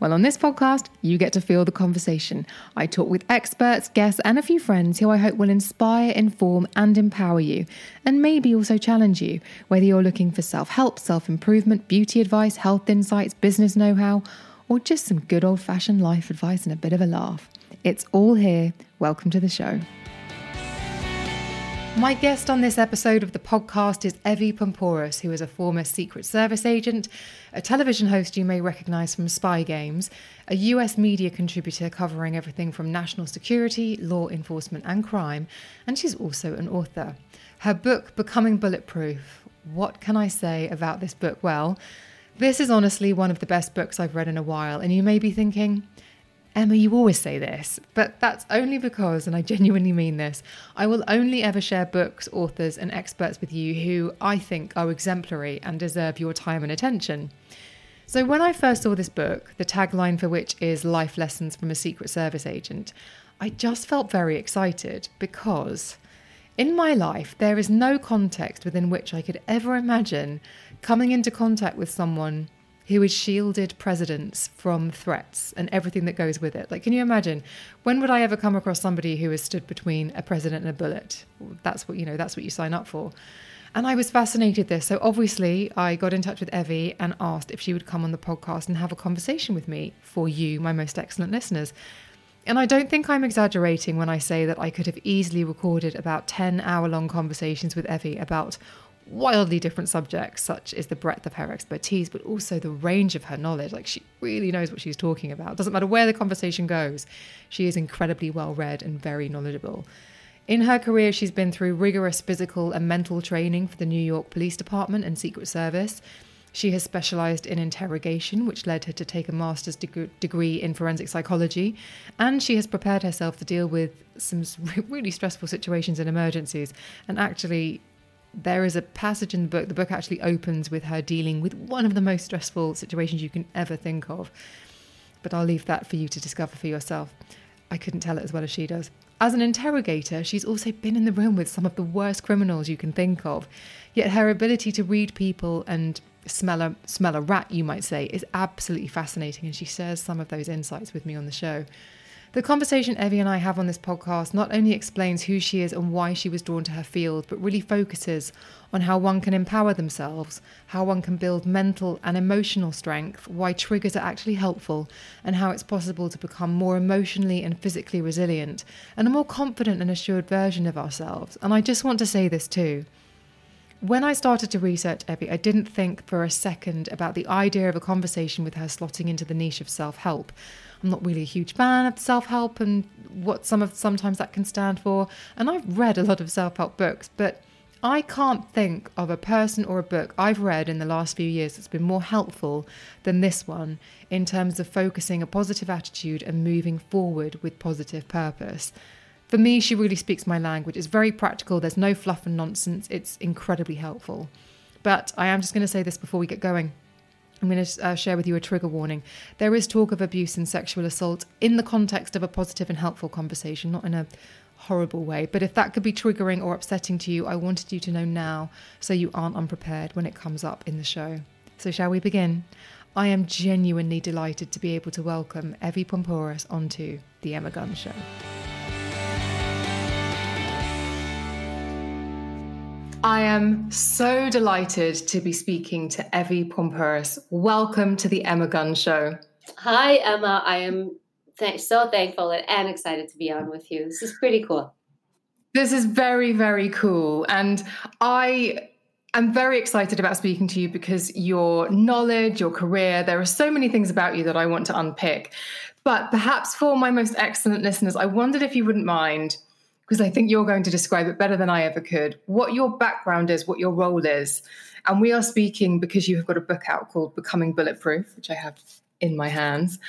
Well, on this podcast, you get to feel the conversation. I talk with experts, guests, and a few friends who I hope will inspire, inform, and empower you, and maybe also challenge you, whether you're looking for self help, self improvement, beauty advice, health insights, business know how, or just some good old fashioned life advice and a bit of a laugh. It's all here. Welcome to the show. My guest on this episode of the podcast is Evy Poumpouras, who is a former Secret Service agent, a television host you may recognise from Spy Games, a US media contributor covering everything from national security, law enforcement, and crime, and she's also an author. Her book, Becoming Bulletproof. What can I say about this book? Well, this is honestly one of the best books I've read in a while, and you may be thinking, Emma, you always say this, but that's only because, and I genuinely mean this, I will only ever share books, authors, and experts with you who I think are exemplary and deserve your time and attention. So, when I first saw this book, the tagline for which is Life Lessons from a Secret Service Agent, I just felt very excited because in my life, there is no context within which I could ever imagine coming into contact with someone who has shielded presidents from threats and everything that goes with it. Like, can you imagine? When would I ever come across somebody who has stood between a president and a bullet? That's what you know. That's what you sign up for. And I was fascinated this. So obviously, I got in touch with Evy and asked if she would come on the podcast and have a conversation with me for you, my most excellent listeners. And I don't think I'm exaggerating when I say that I could have easily recorded about 10 hour long conversations with Evy about wildly different subjects, such as the breadth of her expertise, but also the range of her knowledge. Like she really knows what she's talking about. Doesn't matter where the conversation goes, she is incredibly well read and very knowledgeable. In her career, she's been through rigorous physical and mental training for the New York Police Department and Secret Service. She has specialized in interrogation, which led her to take a master's deg- degree in forensic psychology. And she has prepared herself to deal with some really stressful situations and emergencies. And actually, there is a passage in the book, the book actually opens with her dealing with one of the most stressful situations you can ever think of. But I'll leave that for you to discover for yourself. I couldn't tell it as well as she does. As an interrogator, she's also been in the room with some of the worst criminals you can think of. Yet her ability to read people and smell a, smell a rat, you might say, is absolutely fascinating. And she shares some of those insights with me on the show. The conversation Evy and I have on this podcast not only explains who she is and why she was drawn to her field, but really focuses on how one can empower themselves, how one can build mental and emotional strength, why triggers are actually helpful, and how it's possible to become more emotionally and physically resilient and a more confident and assured version of ourselves. And I just want to say this too. When I started to research Evy, I didn't think for a second about the idea of a conversation with her slotting into the niche of self help. I'm not really a huge fan of self help and what some of sometimes that can stand for. And I've read a lot of self help books, but I can't think of a person or a book I've read in the last few years that's been more helpful than this one in terms of focusing a positive attitude and moving forward with positive purpose. For me, she really speaks my language. It's very practical, there's no fluff and nonsense, it's incredibly helpful. But I am just going to say this before we get going. I'm going to uh, share with you a trigger warning. There is talk of abuse and sexual assault in the context of a positive and helpful conversation, not in a horrible way. But if that could be triggering or upsetting to you, I wanted you to know now so you aren't unprepared when it comes up in the show. So, shall we begin? I am genuinely delighted to be able to welcome Evy Poumpouras onto The Emma Guns Show. I am so delighted to be speaking to Evy Poumpouras. Welcome to the Emma Guns Show. Hi, Emma. I am th- so thankful and excited to be on with you. This is pretty cool. This is very, very cool. And I am very excited about speaking to you because your knowledge, your career, there are so many things about you that I want to unpick. But perhaps for my most excellent listeners, I wondered if you wouldn't mind because I think you're going to describe it better than I ever could, what your background is, what your role is. And we are speaking because you have got a book out called Becoming Bulletproof, which I have in my hands.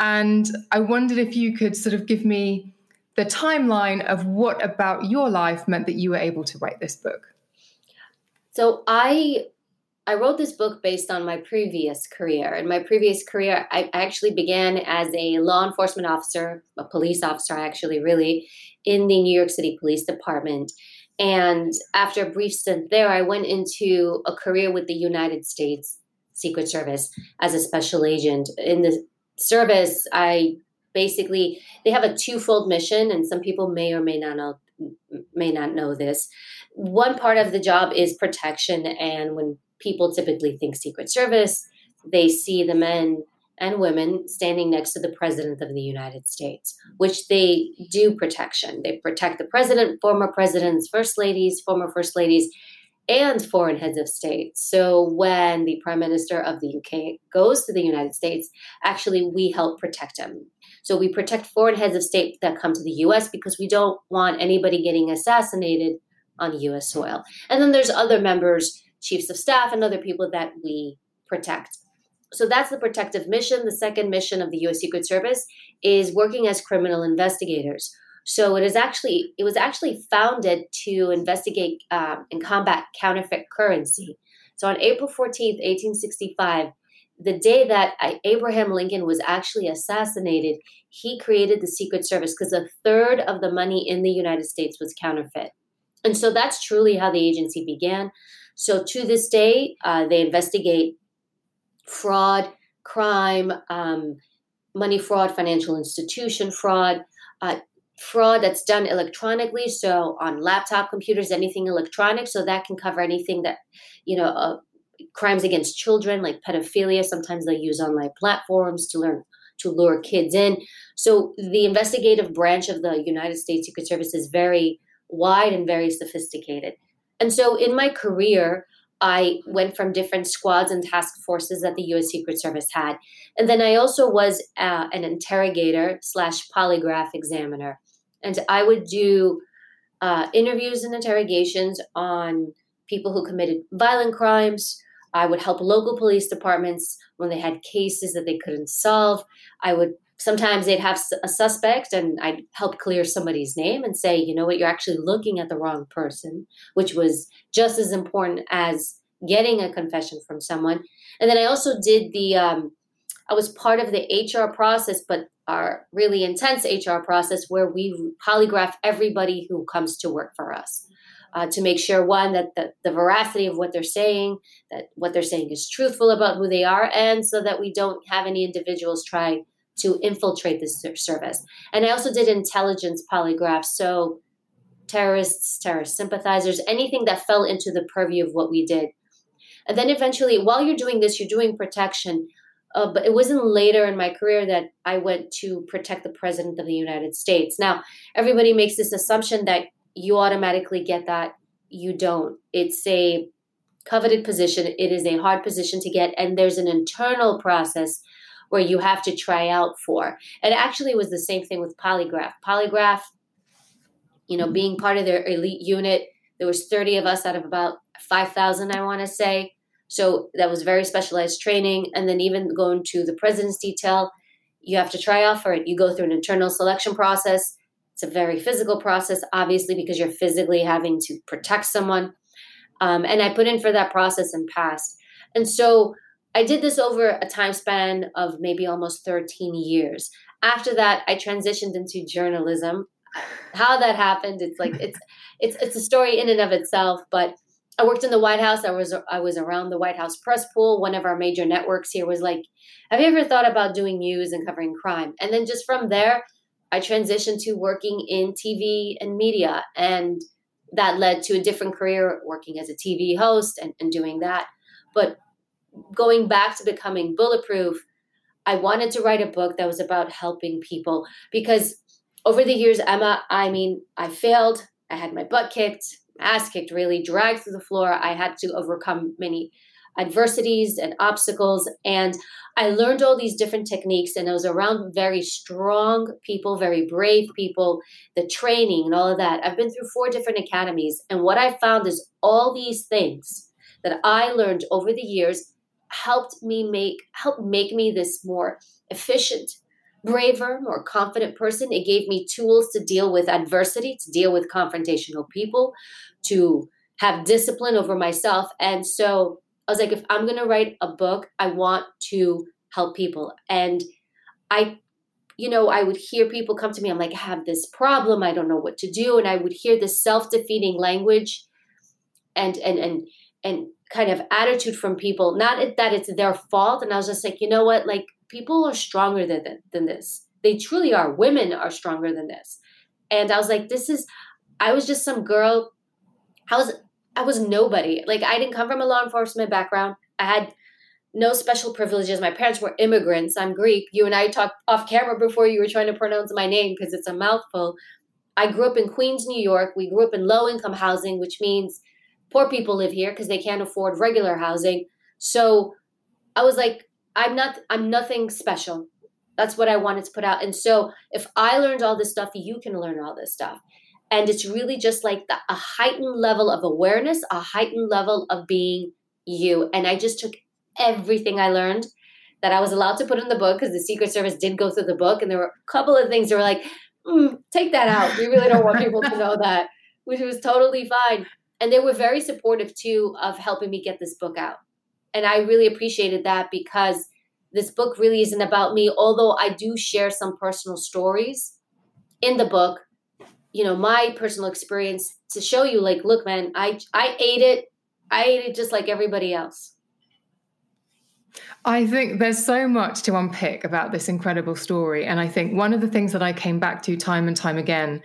And I wondered if you could sort of give me the timeline of what about your life meant that you were able to write this book. So I I wrote this book based on my previous career. In my previous career, I actually began as a law enforcement officer, a police officer, actually, really, in the New York City Police Department. And after a brief stint there, I went into a career with the United States Secret Service as a special agent. In the service, I basically they have a twofold mission, and some people may or may not know may not know this. One part of the job is protection, and when people typically think Secret Service, they see the men and women standing next to the president of the United States, which they do protection. They protect the president, former presidents, first ladies, former first ladies, and foreign heads of state. So when the prime minister of the UK goes to the United States, actually we help protect him. So we protect foreign heads of state that come to the US because we don't want anybody getting assassinated on US soil. And then there's other members, chiefs of staff and other people that we protect. So that's the protective mission. The second mission of the US Secret Service is working as criminal investigators. So it is actually it was actually founded to investigate um, and combat counterfeit currency. So on April 14th, 1865, the day that Abraham Lincoln was actually assassinated, he created the Secret Service because a third of the money in the United States was counterfeit. And so that's truly how the agency began. So to this day, uh, they investigate fraud, crime, um, money fraud, financial institution fraud, uh, fraud that's done electronically. So on laptop computers, anything electronic. So that can cover anything that, you know, uh, crimes against children like pedophilia. Sometimes they use online platforms to learn to lure kids in. So the investigative branch of the United States Secret Service is very wide and very sophisticated. And so in my career, I went from different squads and task forces that the U.S. Secret Service had, and then I also was uh, an interrogator slash polygraph examiner, and I would do uh, interviews and interrogations on people who committed violent crimes. I would help local police departments when they had cases that they couldn't solve. I would sometimes they'd have a suspect and I'd help clear somebody's name and say, you know what, you're actually looking at the wrong person, which was just as important as getting a confession from someone. And then I also did the, um, I was part of the HR process, but our really intense HR process where we polygraph everybody who comes to work for us. Uh, to make sure one that the, the veracity of what they're saying that what they're saying is truthful about who they are and so that we don't have any individuals try to infiltrate this service. And I also did intelligence polygraphs. So terrorists, terrorist sympathizers, anything that fell into the purview of what we did. And then eventually, while you're doing this, you're doing protection. Uh, but it wasn't later in my career that I went to protect the president of the United States. Now, everybody makes this assumption that you automatically get that. You don't. It's a coveted position, it is a hard position to get, and there's an internal process where you have to try out for. It actually was the same thing with polygraph. Polygraph, you know, being part of their elite unit, there was 30 of us out of about 5,000, I want to say. So that was very specialized training. And then even going to the president's detail, you have to try out for it. You go through an internal selection process. It's a very physical process, obviously, because you're physically having to protect someone. Um, and I put in for that process and passed. And so I did this over a time span of maybe almost 13 years. After that, I transitioned into journalism. How that happened, it's like it's it's it's a story in and of itself. But I worked in the White House. I was I was around the White House press pool. One of our major networks here was like, "Have you ever thought about doing news and covering crime?" And then just from there, I transitioned to working in TV and media, and that led to a different career, working as a TV host and, and doing that. But going back to becoming bulletproof, I wanted to write a book that was about helping people because over the years, Emma, I mean, I failed. I had my butt kicked, ass kicked, really dragged through the floor. I had to overcome many adversities and obstacles. And I learned all these different techniques, and I was around very strong people, very brave people, the training and all of that. I've been through four different academies. And what I found is all these things that I learned over the years helped me make help make me this more efficient braver, more confident person. It gave me tools to deal with adversity, to deal with confrontational people, to have discipline over myself. And so I was like, if I'm going to write a book, I want to help people. And I, you know, I would hear people come to me, I'm like, I have this problem, I don't know what to do. And I would hear this self defeating language and, and, and, and kind of attitude from people, not that it's their fault. And I was just like, you know what? Like, people are stronger than, than this. They truly are. Women are stronger than this. And I was like, this is, I was just some girl. I was, I was nobody. Like, I didn't come from a law enforcement background. I had no special privileges. My parents were immigrants. I'm Greek. You and I talked off camera before you were trying to pronounce my name because it's a mouthful. I grew up in Queens, New York. We grew up in low income housing, which means poor people live here because they can't afford regular housing. So I was like, I'm not, I'm nothing special. That's what I wanted to put out. And so if I learned all this stuff, you can learn all this stuff. And it's really just like the, a heightened level of awareness, a heightened level of being you. And I just took everything I learned that I was allowed to put in the book because the Secret Service did go through the book. And there were a couple of things that were like, mm, take that out. We really don't want people to know that, which was totally fine. And they were very supportive too of helping me get this book out. And I really appreciated that because this book really isn't about me, although I do share some personal stories in the book. You know, my personal experience to show you, like, look, man, I I ate it. I ate it just like everybody else. I think there's so much to unpick about this incredible story. And I think one of the things that I came back to time and time again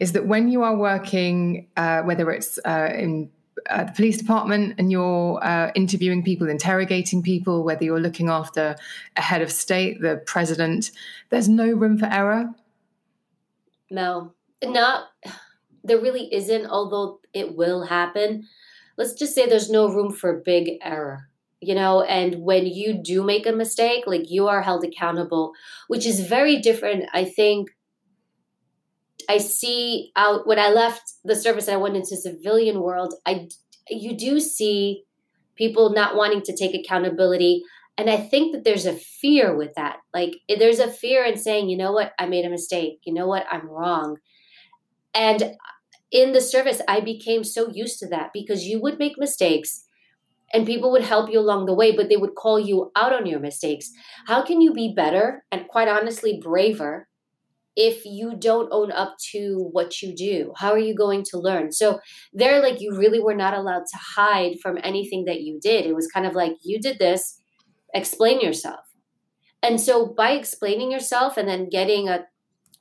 is that when you are working, uh, whether it's uh, in uh, the police department and you're uh, interviewing people, interrogating people, whether you're looking after a head of state, the president, there's no room for error. No, not there really isn't, although it will happen. Let's just say there's no room for big error you know and when you do make a mistake like you are held accountable which is very different i think i see out when i left the service and i went into civilian world i you do see people not wanting to take accountability. And i think that there's a fear with that. Like eh, there's a fear in saying you know what? I made a mistake. You know what? I'm wrong. And uh, in the service i became so used to that because you would make mistakes and people would help you along the way, but they would call you out on your mistakes. How can you be better and, quite honestly, braver if you don't own up to what you do? How are you going to learn? So, there, like, you really were not allowed to hide from anything that you did. It was kind of like, you did this, explain yourself. And so, by explaining yourself and then getting a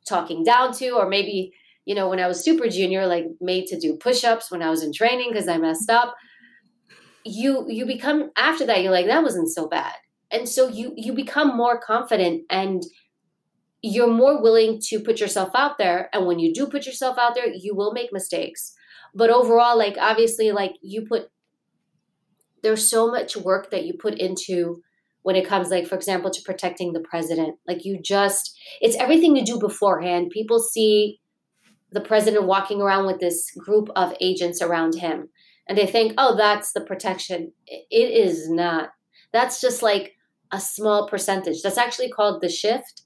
talking down to, or maybe, you know, when I was super junior, like made to do push ups when I was in training because I messed up you you become after that you're like that wasn't so bad and so you you become more confident and you're more willing to put yourself out there and when you do put yourself out there you will make mistakes but overall like obviously like you put there's so much work that you put into when it comes like for example to protecting the president like you just it's everything you do beforehand people see the president walking around with this group of agents around him and they think, oh, that's the protection. It is not. That's just like a small percentage. That's actually called the shift.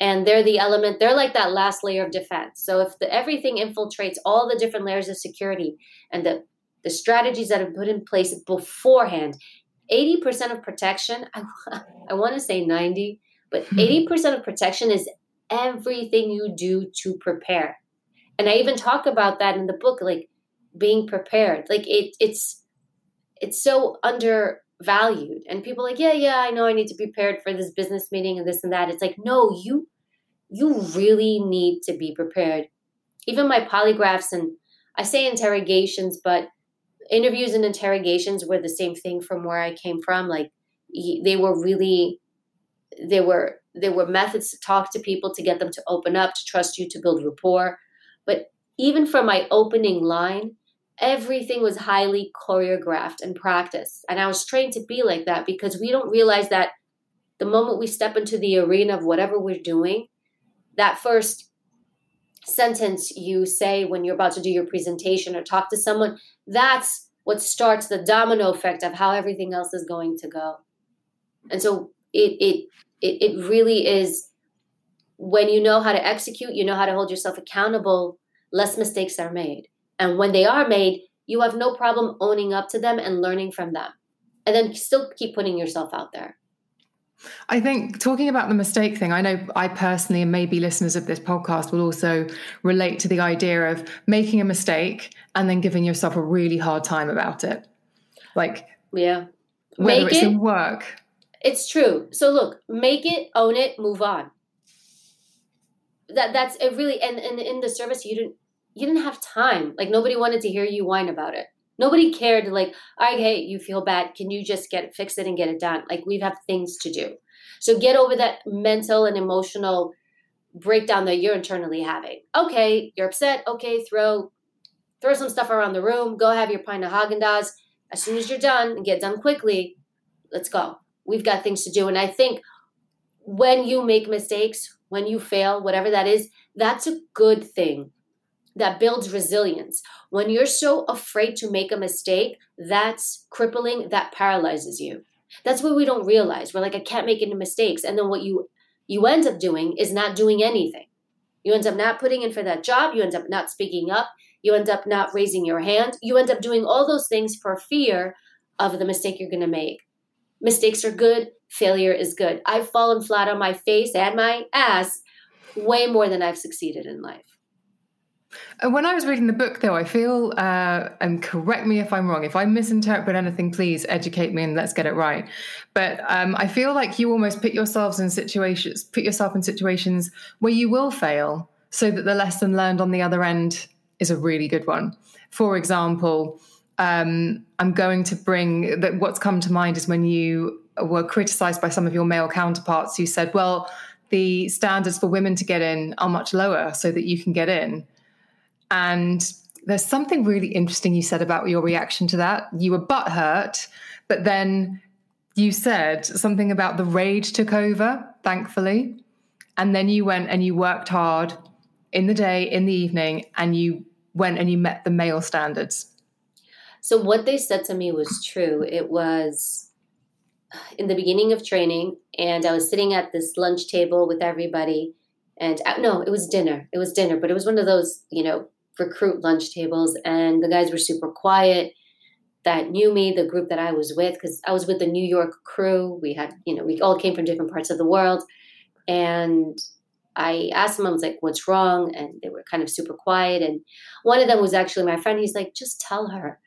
And they're the element, they're like that last layer of defense. So if the, everything infiltrates all the different layers of security and the, the strategies that are put in place beforehand, 80% of protection, I, I want to say 90, but 80% hmm. of protection is everything you do to prepare. And I even talk about that in the book. Like being prepared. Like it, it's it's so undervalued, and people like, yeah, yeah, I know I need to be prepared for this business meeting and this and that. It's like, no, you you really need to be prepared. Even my polygraphs and I say interrogations, but interviews and interrogations were the same thing from where I came from. Like they were really, they were there were methods to talk to people to get them to open up, to trust you, to build rapport. But even from my opening line, everything was highly choreographed and practiced. And I was trained to be like that because we don't realize that the moment we step into the arena of whatever we're doing, that first sentence you say when you're about to do your presentation or talk to someone, that's what starts the domino effect of how everything else is going to go. And so it it it, it really is when you know how to execute, you know how to hold yourself accountable, less mistakes are made. And when they are made, you have no problem owning up to them and learning from them. And then still keep putting yourself out there. I think talking about the mistake thing, I know I personally, and maybe listeners of this podcast will also relate to the idea of making a mistake and then giving yourself a really hard time about it. Like, yeah, whether make it's it, in work. It's true. So look, make it, own it, move on. That that's it. Really, and, and in the service, you didn't you didn't have time. Like nobody wanted to hear you whine about it. Nobody cared. Like, hate you feel bad. Can you just get fix it and get it done? Like we have things to do. So get over that mental and emotional breakdown that you're internally having. Okay, you're upset. Okay, throw throw some stuff around the room. Go have your pint of Haagen Dazs. As soon as you're done and get done quickly, let's go. We've got things to do. And I think when you make mistakes, when you fail, whatever that is, that's a good thing that builds resilience. When you're so afraid to make a mistake, that's crippling, that paralyzes you. That's what we don't realize. We're like, I can't make any mistakes. And then what you you end up doing is not doing anything. You end up not putting in for that job, you end up not speaking up, you end up not raising your hand, you end up doing all those things for fear of the mistake you're gonna make. Mistakes are good, failure is good. I've fallen flat on my face and my ass way more than I've succeeded in life. When I was reading the book, though, I feel, uh, and correct me if I'm wrong, if I misinterpret anything, please educate me and let's get it right. But um, I feel like you almost put yourselves in situations, put yourself in situations where you will fail, so that the lesson learned on the other end is a really good one. For example, um, I'm going to bring that. What's come to mind is when you were criticised by some of your male counterparts who said, "Well." The standards for women to get in are much lower so that you can get in and there's something really interesting you said about your reaction to that. You were butthurt, but then you said something about the rage took over, thankfully. And then you went and you worked hard in the day, in the evening, and you went and you met the male standards. So, what they said to me was true. It was in the beginning of training, and I was sitting at this lunch table with everybody. And uh, no, it was dinner. It was dinner, but it was one of those, you know, recruit lunch tables, and the guys were super quiet that knew me, the group that I was with, because I was with the New York crew. We had, you know, we all came from different parts of the world. And I asked them, I was like, what's wrong? And they were kind of super quiet. And one of them was actually my friend. He's like, just tell her.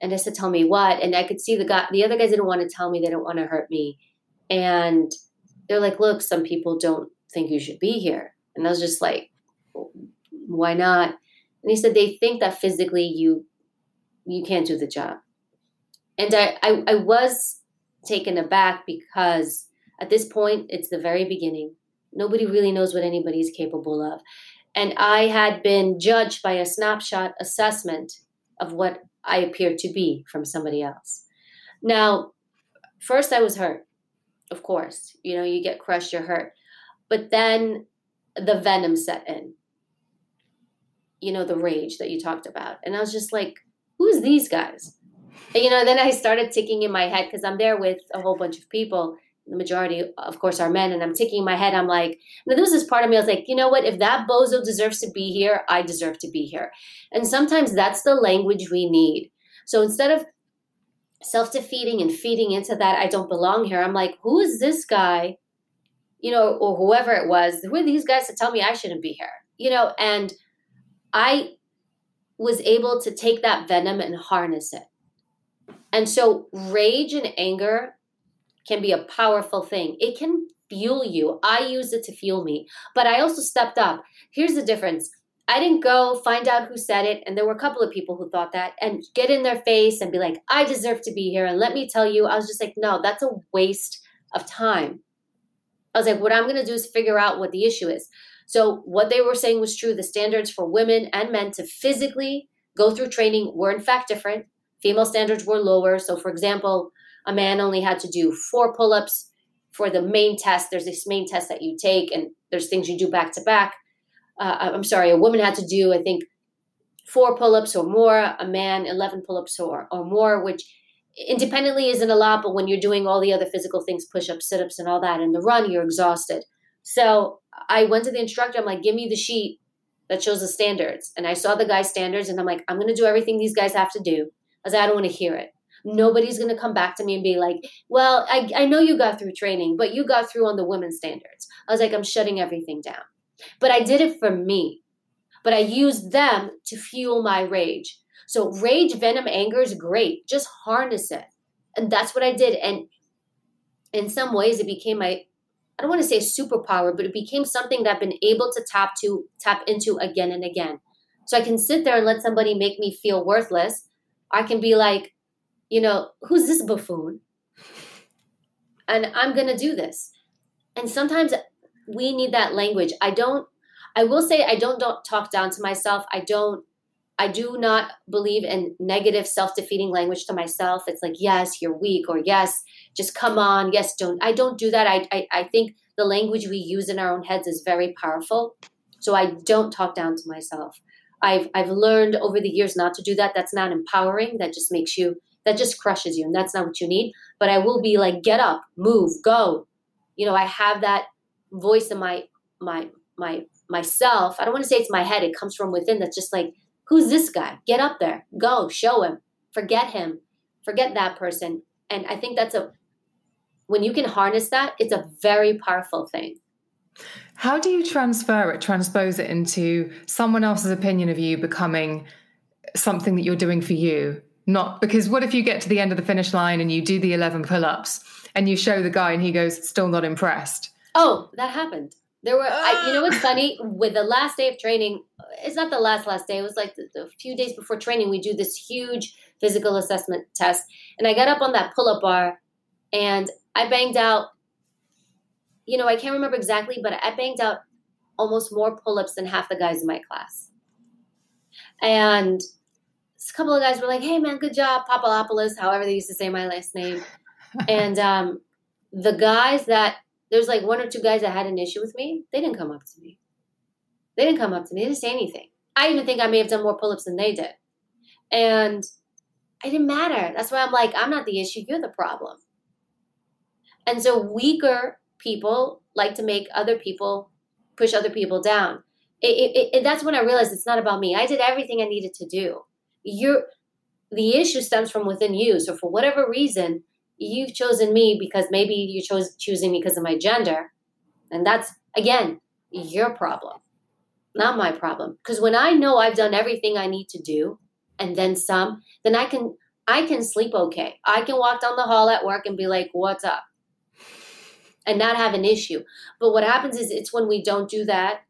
And I said, tell me what? And I could see the guy, the other guys didn't want to tell me. They didn't want to hurt me. And they're like, look, some people don't think you should be here. And I was just like, why not? And he said they think that physically you you can't do the job. And I, I, I was taken aback because at this point it's the very beginning. Nobody really knows what anybody is capable of. And I had been judged by a snapshot assessment of what I appeared to be from somebody else. Now, first I was hurt, of course. You know, you get crushed, you're hurt. But then the venom set in you know, the rage that you talked about. And I was just like, who's these guys? And, you know, then I started ticking in my head because I'm there with a whole bunch of people. The majority, of course, are men. And I'm ticking in my head. I'm like, now there was this part of me, I was like, you know what? If that bozo deserves to be here, I deserve to be here. And sometimes that's the language we need. So instead of self defeating and feeding into that, I don't belong here, I'm like, who is this guy? You know, or whoever it was, who are these guys to tell me I shouldn't be here? You know, and I was able to take that venom and harness it. And so rage and anger can be a powerful thing. It can fuel you. I used it to fuel me, but I also stepped up. Here's the difference. I didn't go find out who said it, and there were a couple of people who thought that, and get in their face and be like, I deserve to be here. And let me tell you, I was just like, no, that's a waste of time. I was like, what I'm going to do is figure out what the issue is. So, what they were saying was true. The standards for women and men to physically go through training were, in fact, different. Female standards were lower. So, for example, a man only had to do four pull ups for the main test. There's this main test that you take, and there's things you do back to back. Uh, I'm sorry, a woman had to do, I think, four pull ups or more, a man, 11 pull ups or, or more, which independently isn't a lot, but when you're doing all the other physical things, push ups, sit ups, and all that, and the run, you're exhausted. So I went to the instructor. I'm like, give me the sheet that shows the standards. And I saw the guy's standards and I'm like, I'm going to do everything these guys have to do. I was like, I don't want to hear it. Nobody's going to come back to me and be like, well, I, I know you got through training, but you got through on the women's standards. I was like, I'm shutting everything down. But I did it for me. But I used them to fuel my rage. So rage, venom, anger is great. Just harness it. And that's what I did. And in some ways, it became my I don't want to say superpower, but it became something that I've been able to tap to tap into again and again. So I can sit there and let somebody make me feel worthless. I can be like, you know, who's this buffoon? And I'm to do this. And sometimes we need that language. I don't I will say I don't, don't talk down to myself. I don't I do not believe in negative self-defeating language to myself. It's like, yes, you're weak, or yes, just come on, yes, don't. I don't do that. I, I, I think the language we use in our own heads is very powerful. So I don't talk down to myself. I've I've learned over the years not to do that. That's not empowering. That just makes you that just crushes you, and that's not what you need. But I will be like, get up, move, go. You know, I have that voice in my my my myself. I don't want to say it's my head. It comes from within. That's just like Who's this guy? Get up there. Go. Show him. Forget him. Forget that person. And I think that's a, when you can harness that, it's a very powerful thing. How do you transfer it, transpose it into someone else's opinion of you becoming something that you're doing for you? Not because what if you get to the end of the finish line and you do the 11 pull ups and you show the guy and he goes, still not impressed? Oh, that happened. There were, I, you know what's funny? With the last day of training, it's not the last last day. It was like the few days before training. We do this huge physical assessment test, and I got up on that pull-up bar, and I banged out. You know, I can't remember exactly, but I banged out almost more pull-ups than half the guys in my class. And a couple of guys were like, "Hey, man, good job, Papalopoulos," however they used to say my last name. and um, the guys that there's like one or two guys that had an issue with me. They didn't come up to me. They didn't come up to me. They didn't say anything. I even think I may have done more pull ups than they did. And it didn't matter. That's why I'm like, I'm not the issue. You're the problem. And so weaker people like to make other people push other people down. It, it, it, that's when I realized it's not about me. I did everything I needed to do. You're, the issue stems from within you. So for whatever reason, you've chosen me because maybe you chose choosing me because of my gender and that's again your problem not my problem. Because when i know i've done everything i need to do and then some then i can i can sleep okay. I can walk down the hall at work and be like what's up? and not have an issue. But what happens is it's when we don't do that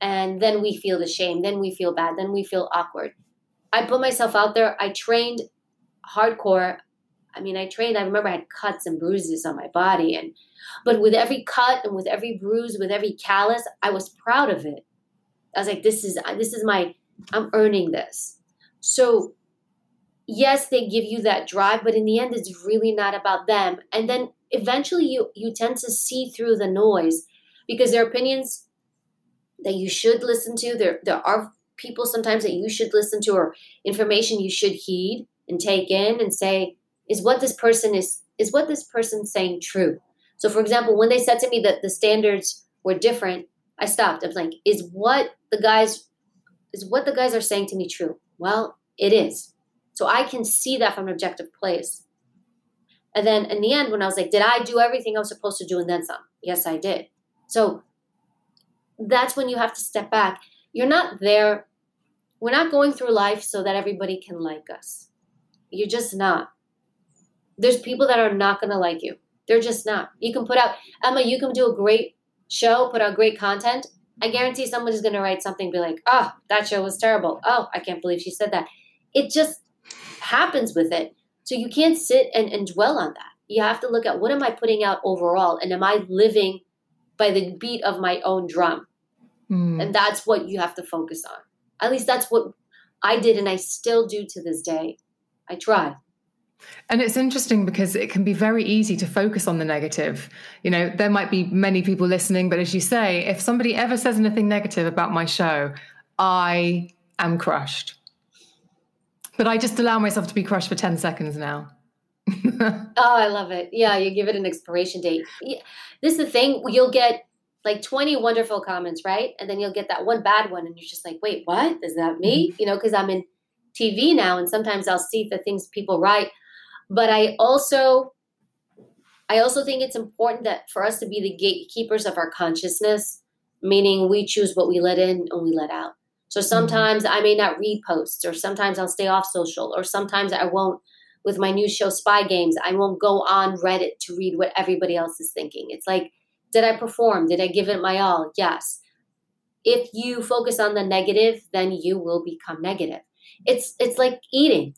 and then we feel the shame then we feel bad then we feel awkward. I put myself out there i trained hardcore I mean, I trained, I remember I had cuts and bruises on my body. And, but with every cut and with every bruise, with every callus, I was proud of it. I was like, this is, this is my, I'm earning this. So yes, they give you that drive, but in the end, it's really not about them. And then eventually you, you tend to see through the noise because there are opinions that you should listen to. There, there are people sometimes that you should listen to or information you should heed and take in and say, is what this person is is what this person saying true. So for example when they said to me that the standards were different i stopped. I'm like is what the guys is what the guys are saying to me true? Well it is. So i can see that from an objective place. And then in the end when i was like did i do everything i was supposed to do and then some? Yes i did. So that's when you have to step back. You're not there. We're not going through life so that everybody can like us. You're just not there's people that are not going to like you. They're just not. You can put out, Emma, you can do a great show, put out great content. I guarantee somebody's going to write something, be like, oh, that show was terrible. Oh, I can't believe she said that. It just happens with it. So you can't sit and, and dwell on that. You have to look at what am I putting out overall? And am I living by the beat of my own drum? Mm. And that's what you have to focus on. At least that's what I did, and I still do to this day. I try. And it's interesting because it can be very easy to focus on the negative. You know, there might be many people listening, but as you say, if somebody ever says anything negative about my show, I am crushed. But I just allow myself to be crushed for 10 seconds now. oh, I love it. Yeah, you give it an expiration date. This is the thing. You'll get like 20 wonderful comments, right? And then you'll get that one bad one, and you're just like, wait, what? Is that me? Mm-hmm. You know, because I'm in TV now, and sometimes I'll see the things people write. But I also, I also think it's important that for us to be the gatekeepers of our consciousness, meaning we choose what we let in and we let out. So mm-hmm. sometimes. I may not read posts, or sometimes I'll stay off social, or sometimes I won't. With my new show, Spy Games, I won't go on Reddit to read what everybody else is thinking. It's like did I perform? Did I give it my all? Yes. If you focus on the negative, then you will become negative. It's it's like eating.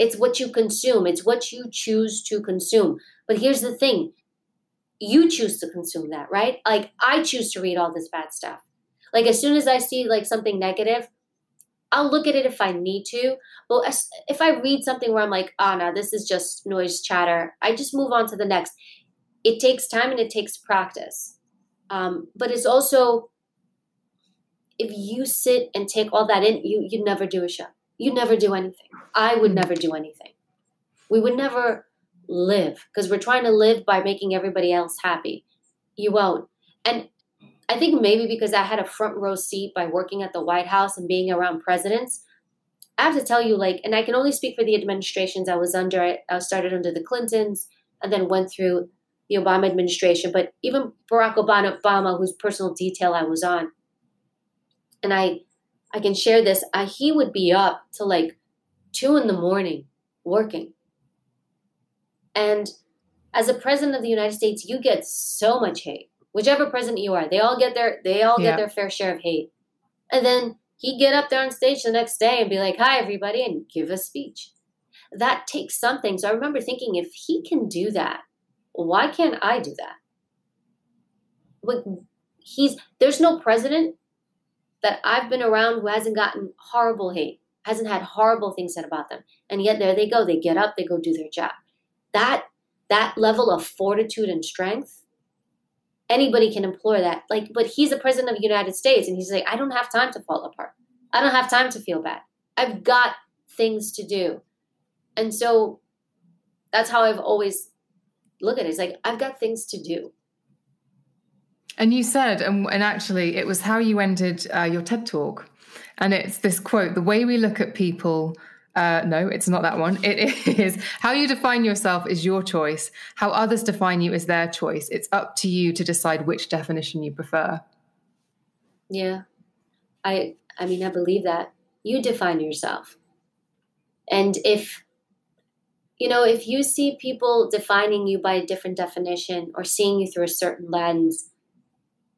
It's what you consume. It's what you choose to consume. But here's the thing. You choose to consume that, right? Like I choose to read all this bad stuff. Like as soon as I see like something negative, I'll look at it if I need to. But if I read something where I'm like, oh no, this is just noise chatter, I just move on to the next it takes time and it takes practice. Um, but it's also if you sit and take all that in, you you never do a show. You never do anything. I would never do anything. We would never live because we're trying to live by making everybody else happy. You won't. And I think maybe because I had a front row seat by working at the White House and being around presidents, I have to tell you, like, and I can only speak for the administrations I was under. I started under the Clintons and then went through the Obama administration, but even Barack Obama, whose personal detail I was on. And I, I can share this. I, he would be up till like two in the morning working. And as a president of the United States, you get so much hate. Whichever president you are, they all get their they all yeah. get their fair share of hate. And then he'd get up there on stage the next day and be like, "Hi, everybody," and give a speech. That takes something. So I remember thinking, if he can do that, why can't I do that? Like he's there's no president that I've been around who hasn't gotten horrible hate, hasn't had horrible things said about them. And yet there they go, they get up, they go do their job. That that level of fortitude and strength, anybody can employ that. Like, but he's the president of the United States and he's like, I don't have time to fall apart. I don't have time to feel bad. I've got things to do. And so that's how I've always look at it. It's like, I've got things to do. And you said, and, and actually, it was how you ended uh, your TED talk. And it's this quote the way we look at people. Uh, no, it's not that one. It is how you define yourself is your choice. How others define you is their choice. It's up to you to decide which definition you prefer. Yeah. I I mean I believe that. You define yourself. And if you know, if you see people defining you by a different definition or seeing you through a certain lens,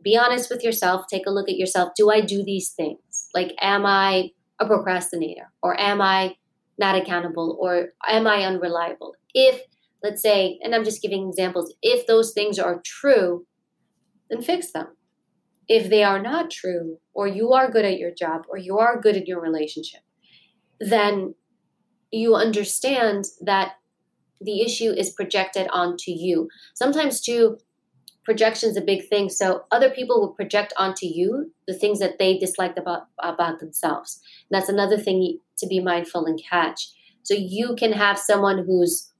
be honest with yourself. Take a look at yourself. Do I do these things? Like, am I a procrastinator? Or am I not accountable? Or am I unreliable? If, let's say, and I'm just giving examples, if those things are true, then fix them. If they are not true, or you are good at your job, or you are good at your relationship, then you understand that the issue is projected onto you. Sometimes, too, projection is a big thing. So other people will project onto you the things that they disliked about about themselves. And that's another thing to be mindful and catch. So you can have someone who's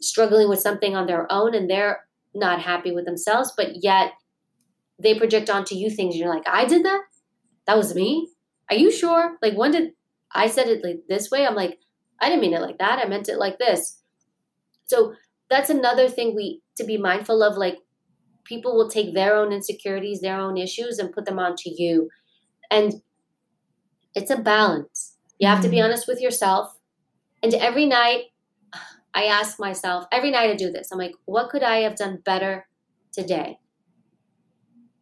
struggling with something on their own and they're not happy with themselves, but yet they project onto you things. You're like, I did that. That was me. Are you sure? Like, when did I said it like this way? I'm like, I didn't mean it like that. I meant it like this. So that's another thing we to be mindful of. Like people will take their own insecurities, their own issues, and put them onto you. And it's a balance. You have to be mm-hmm. honest with yourself. And every night, I ask myself, every night I do this. I'm like, what could I have done better today?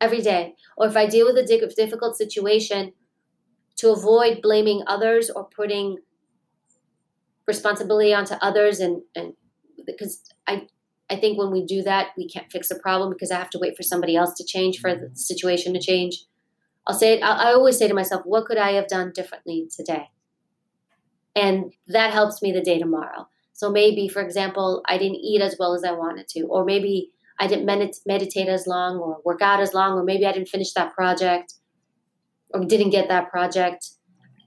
Every day. Or if I deal with a difficult situation, to avoid blaming others or putting responsibility onto others and and because I I think when we do that we can't fix a problem because I have to wait for somebody else to change for the situation to change. I'll say I always say to myself, what could I have done differently today? And that helps me the day tomorrow. So maybe, for example, I didn't eat as well as I wanted to, or maybe I didn't medit- meditate as long, or work out as long, or maybe I didn't finish that project, or didn't get that project.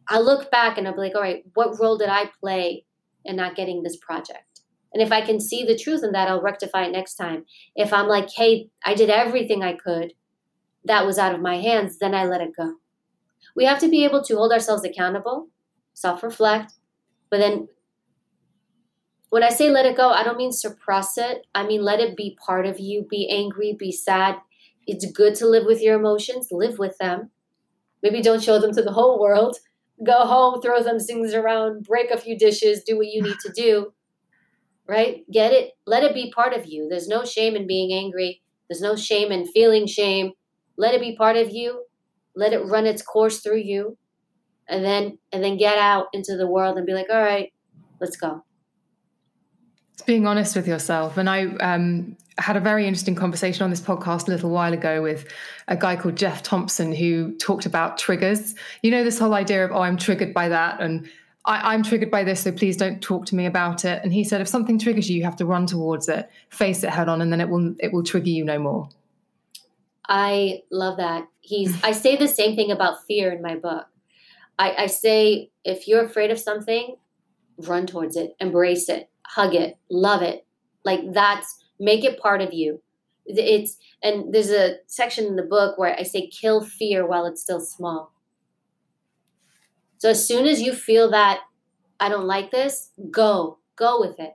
I look back and I'll be like, all right, what role did I play in not getting this project. And if I can see the truth in that, I'll rectify it next time. If I'm like, hey, I did everything I could, that was out of my hands, then I let it go. We have to be able to hold ourselves accountable, self reflect, but then when I say let it go, I don't mean suppress it. I mean let it be part of you. Be angry, be sad. It's good to live with your emotions, live with them. Maybe don't show them to the whole world. Go home, throw some things around, break a few dishes, do what you need to do. Right? Get it, let it be part of you. There's no shame in being angry. There's no shame in feeling shame. Let it be part of you. Let it run its course through you. And then and then get out into the world and be like, "All right, let's go." It's being honest with yourself. And I um, had a very interesting conversation on this podcast a little while ago with a guy called Jeff Thompson who talked about triggers. You know, this whole idea of, oh, I'm triggered by that. And I, am triggered by this, so please don't talk to me about it. And he said, if something triggers you, you have to run towards it, face it head on, and then it will it will trigger you no more. I love that. He's I say the same thing about fear in my book. I, I say if you're afraid of something, run towards it, embrace it, hug it, love it. Like that's make it part of you. It's and there's a section in the book where I say kill fear while it's still small. So as soon as you feel that I don't like this, go, go with it.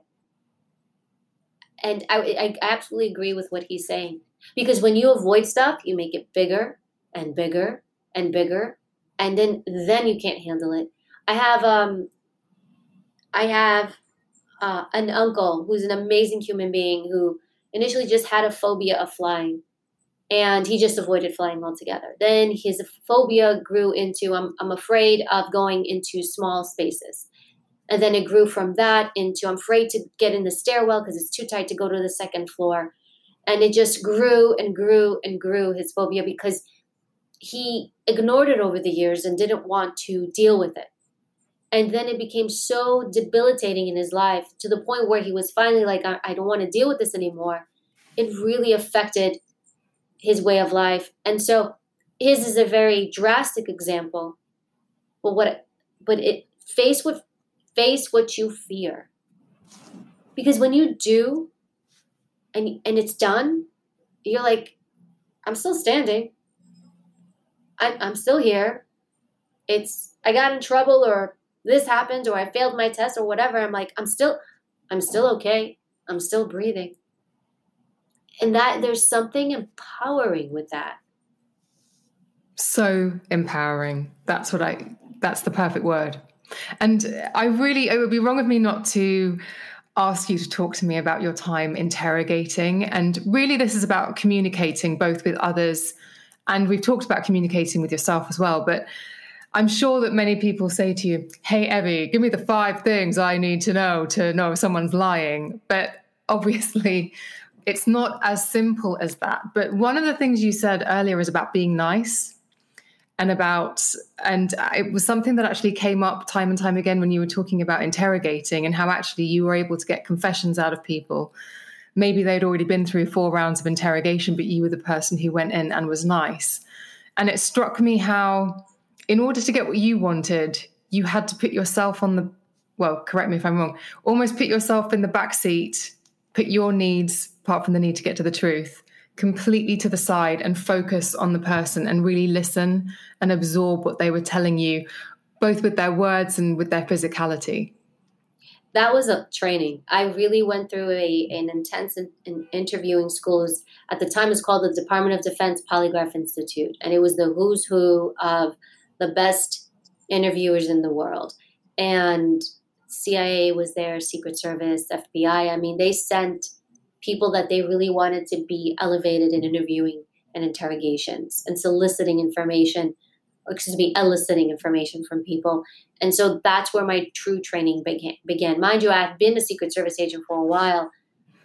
And I, I absolutely agree with what he's saying because when you avoid stuff, you make it bigger and bigger and bigger, and then then you can't handle it. I have um, I have uh, an uncle who's an amazing human being who initially just had a phobia of flying and he just avoided flying altogether. Then his phobia grew into I'm, I'm afraid of going into small spaces. And then it grew from that into I'm afraid to get in the stairwell because it's too tight to go to the second floor. And it just grew and grew and grew his phobia because he ignored it over the years and didn't want to deal with it. And then it became so debilitating in his life to the point where he was finally like, I, I don't want to deal with this anymore. It really affected his way of life. And so his is a very drastic example. But what but it face what face what you fear. Because when you do and and it's done, you're like, I'm still standing. I, I'm still here. It's I got in trouble or this happened or I failed my test or whatever, I'm like, I'm still, I'm still okay. I'm still breathing. And that there's something empowering with that. So empowering. That's what I, that's the perfect word. And I really, it would be wrong of me not to ask you to talk to me about your time interrogating. And really, this is about communicating both with others. And we've talked about communicating with yourself as well. But I'm sure that many people say to you, Hey, Evy, give me the five things I need to know to know if someone's lying. But obviously, it's not as simple as that. But one of the things you said earlier is about being nice and about, and it was something that actually came up time and time again when you were talking about interrogating and how actually you were able to get confessions out of people. Maybe they'd already been through four rounds of interrogation, but you were the person who went in and was nice. And it struck me how in order to get what you wanted, you had to put yourself on the well, correct me if I'm wrong, almost put yourself in the back seat, put your needs, apart from the need to get to the truth, completely to the side and focus on the person and really listen and absorb what they were telling you, both with their words and with their physicality. That was a training. I really went through a, an intense in, in interviewing schools. At the time, it's called the Department of Defense Polygraph Institute, and it was the who's who of the best interviewers in the world. And CIA was there, Secret Service, FBI. I mean, they sent people that they really wanted to be elevated in interviewing and interrogations and soliciting information, excuse me, eliciting information from people. And so that's where my true training began. began. Mind you, I've been a Secret Service agent for a while,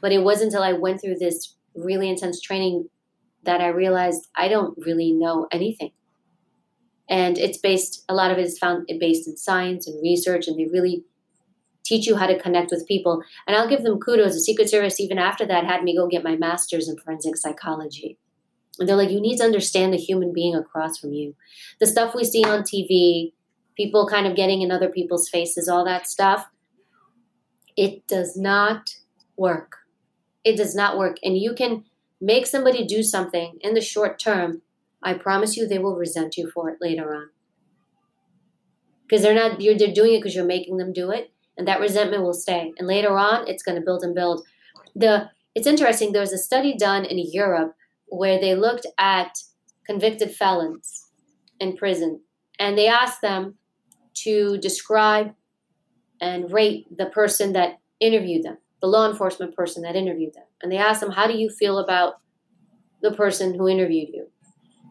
but it wasn't until I went through this really intense training that I realized I don't really know anything and it's based a lot of it is found based in science and research and they really teach you how to connect with people. And i'll give them kudos. The secret service even after that had me go get my master's in forensic psychology. And they're like you need to understand the human being across from you. The stuff we see on tv people kind of getting in other people's faces all that stuff it does not work. It does not work. And you can make somebody do something in the short term. I promise you they will resent you for it later on. Because they're not you're they're doing it because you're making them do it, and that resentment will stay. And later on, it's going to build and build. The it's interesting. There was a study done in Europe where they looked at convicted felons in prison, and they asked them to describe and rate the person that interviewed them, the law enforcement person that interviewed them. And they asked them, How do you feel about the person who interviewed you?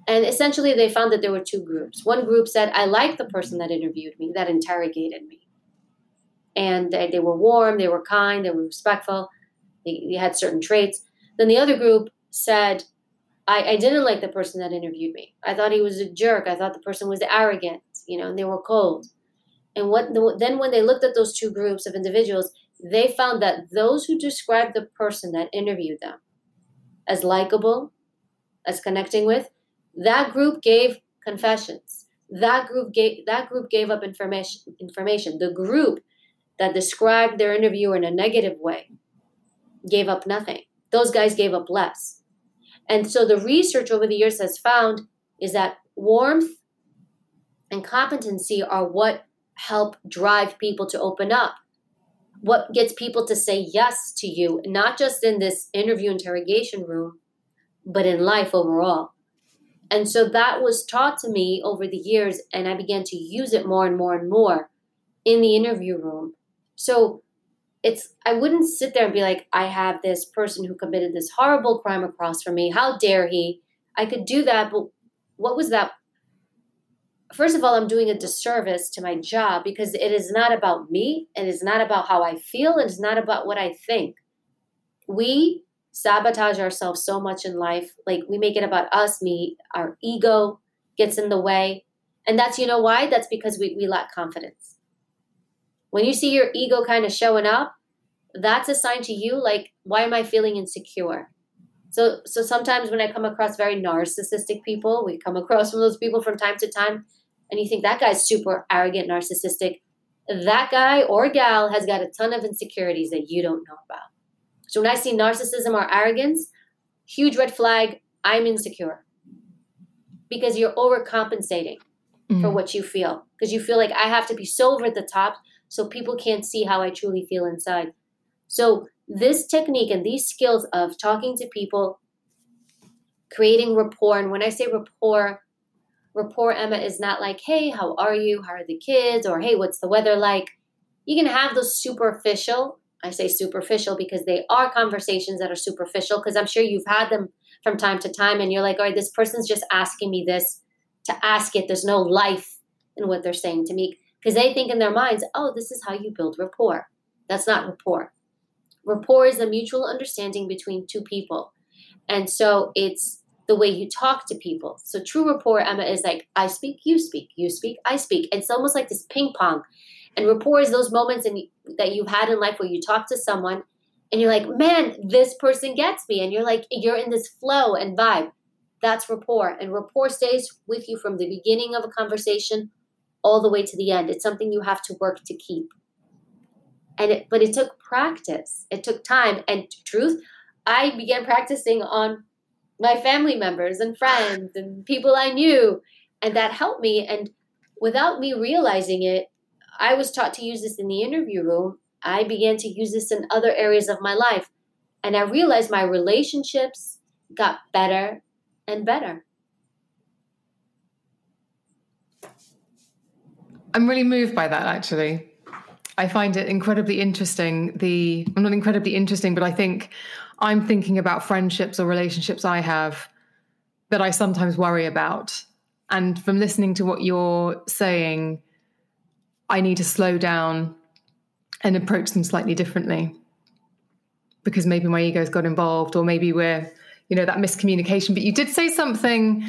And essentially, they found that there were two groups. One group said, I like the person that interviewed me, that interrogated me. And they, they were warm, they were kind, they were respectful, they, they had certain traits. Then the other group said, I, I didn't like the person that interviewed me. I thought he was a jerk. I thought the person was arrogant, you know, and they were cold. And what the, then when they looked at those two groups of individuals, they found that those who described the person that interviewed them as likable, as connecting with, that group gave confessions. That group gave that group gave up information information. The group that described their interviewer in a negative way gave up nothing. Those guys gave up less. And so the research over the years has found is that warmth and competency are what help drive people to open up. What gets people to say yes to you, not just in this interview interrogation room, but in life overall. And so that was taught to me over the years, and I began to use it more and more and more in the interview room. So it's, I wouldn't sit there and be like, I have this person who committed this horrible crime across from me. How dare he? I could do that, but what was that? First of all, I'm doing a disservice to my job because it is not about me. and It is not about how I feel. And It is not about what I think. We sabotage ourselves so much in life. Like we make it about us, me, our ego gets in the way. And that's, you know, why? That's because we, we lack confidence. When you see your ego kind of showing up, that's a sign to you like, why am I feeling insecure? So, so sometimes when I come across very narcissistic people, we come across from those people from time to time, and you think that guy's super arrogant, narcissistic. That guy or gal has got a ton of insecurities that you don't know about. So when I see narcissism or arrogance, huge red flag, I'm insecure. Because you're overcompensating mm. for what you feel. Because you feel like I have to be so over the top so people can't see how I truly feel inside. So this technique and these skills of talking to people, creating rapport, and when I say rapport, rapport, Emma, is not like, hey, how are you? How are the kids? Or hey, what's the weather like? You can have those superficial I say superficial because they are conversations that are superficial because I'm sure you've had them from time to time and you're like, all right, this person's just asking me this to ask it. There's no life in what they're saying to me because they think in their minds, oh, this is how you build rapport. That's not rapport. Rapport is a mutual understanding between two people. And so it's the way you talk to people. So true rapport, Emma, is like, I speak, you speak, you speak, I speak. It's almost like this ping pong. And rapport is those moments in, that you've had in life where you talk to someone and you're like, man, this person gets me. And you're like, you're in this flow and vibe. That's rapport. And rapport stays with you from the beginning of a conversation all the way to the end. It's something you have to work to keep. And it, but it took practice. It took time. And truth, I began practicing on my family members and friends and people I knew. And that helped me. And without me realizing it, I was taught to use this in the interview room. I began to use this in other areas of my life. And I realized my relationships got better and better. I'm really moved by that actually. I find it incredibly interesting. The I'm not incredibly interesting, but I think I'm thinking about friendships or relationships I have that I sometimes worry about. And from listening to what you're saying, I need to slow down and approach them slightly differently because maybe my ego's got involved or maybe we're you know that miscommunication but you did say something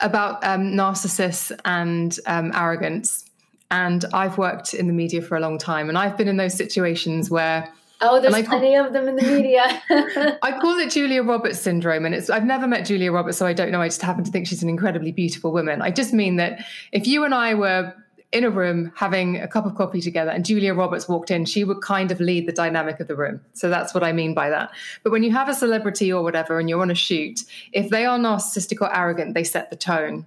about um, narcissists and um, arrogance and i've worked in the media for a long time and i've been in those situations where Oh, there's plenty of them in the media. I call it Julia Roberts syndrome, and it's I've never met Julia Roberts, so I don't know. I just happen to think she's an incredibly beautiful woman. I just mean that if you and I were in a room having a cup of coffee together and Julia Roberts walked in, she would kind of lead the dynamic of the room. So that's what I mean by that. But when you have a celebrity or whatever and you're on a shoot, if they are narcissistic or arrogant, they set the tone.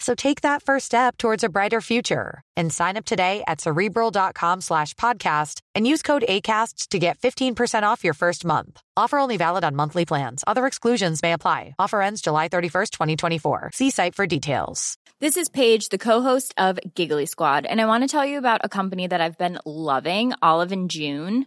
So take that first step towards a brighter future and sign up today at cerebral.com slash podcast and use code ACasts to get 15% off your first month. Offer only valid on monthly plans. Other exclusions may apply. Offer ends July 31st, 2024. See site for details. This is Paige, the co-host of Giggly Squad, and I want to tell you about a company that I've been loving, Olive and June.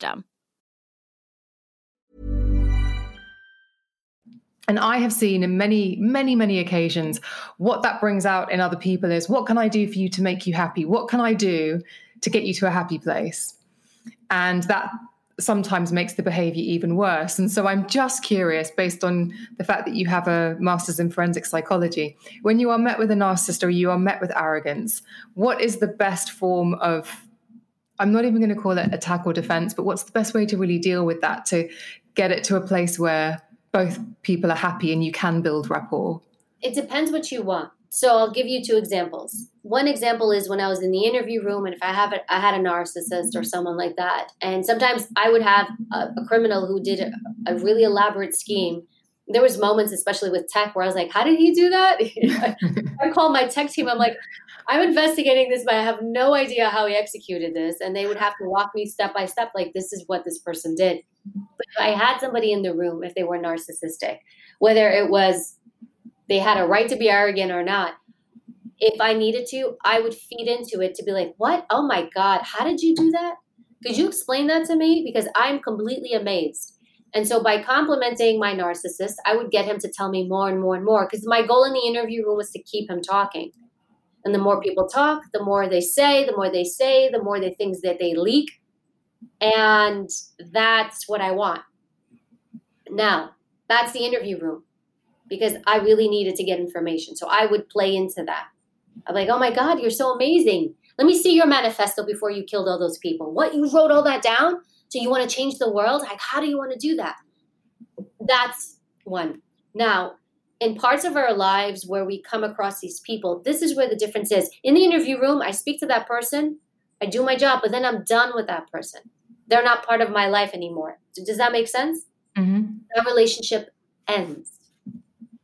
system. And I have seen in many, many, many occasions what that brings out in other people is what can I do for you to make you happy? What can I do to get you to a happy place? And that sometimes makes the behavior even worse. And so I'm just curious, based on the fact that you have a master's in forensic psychology, when you are met with a narcissist or you are met with arrogance, what is the best form of I'm not even going to call it attack or defense, but what's the best way to really deal with that to get it to a place where both people are happy and you can build rapport? It depends what you want. So I'll give you two examples. One example is when I was in the interview room, and if I have it, I had a narcissist or someone like that, and sometimes I would have a, a criminal who did a, a really elaborate scheme there was moments especially with tech where i was like how did he do that i called my tech team i'm like I'm investigating this, but I have no idea how he executed this. And they would have to walk me step by step, like, this is what this person did. But if I had somebody in the room, if they were narcissistic, whether it was they had a right to be arrogant or not, if I needed to, I would feed into it to be like, what? Oh my God, how did you do that? Could you explain that to me? Because I'm completely amazed. And so by complimenting my narcissist, I would get him to tell me more and more and more because my goal in the interview room was to keep him talking. And the more people talk, the more they say, the more they say, the more the things that they leak. And that's what I want. Now, that's the interview room because I really needed to get information. So I would play into that. I'm like, oh my God, you're so amazing. Let me see your manifesto before you killed all those people. What? You wrote all that down? So you want to change the world? Like, how do you want to do that? That's one. Now, in parts of our lives where we come across these people, this is where the difference is. In the interview room, I speak to that person, I do my job, but then I'm done with that person. They're not part of my life anymore. Does that make sense? Mm-hmm. That relationship ends.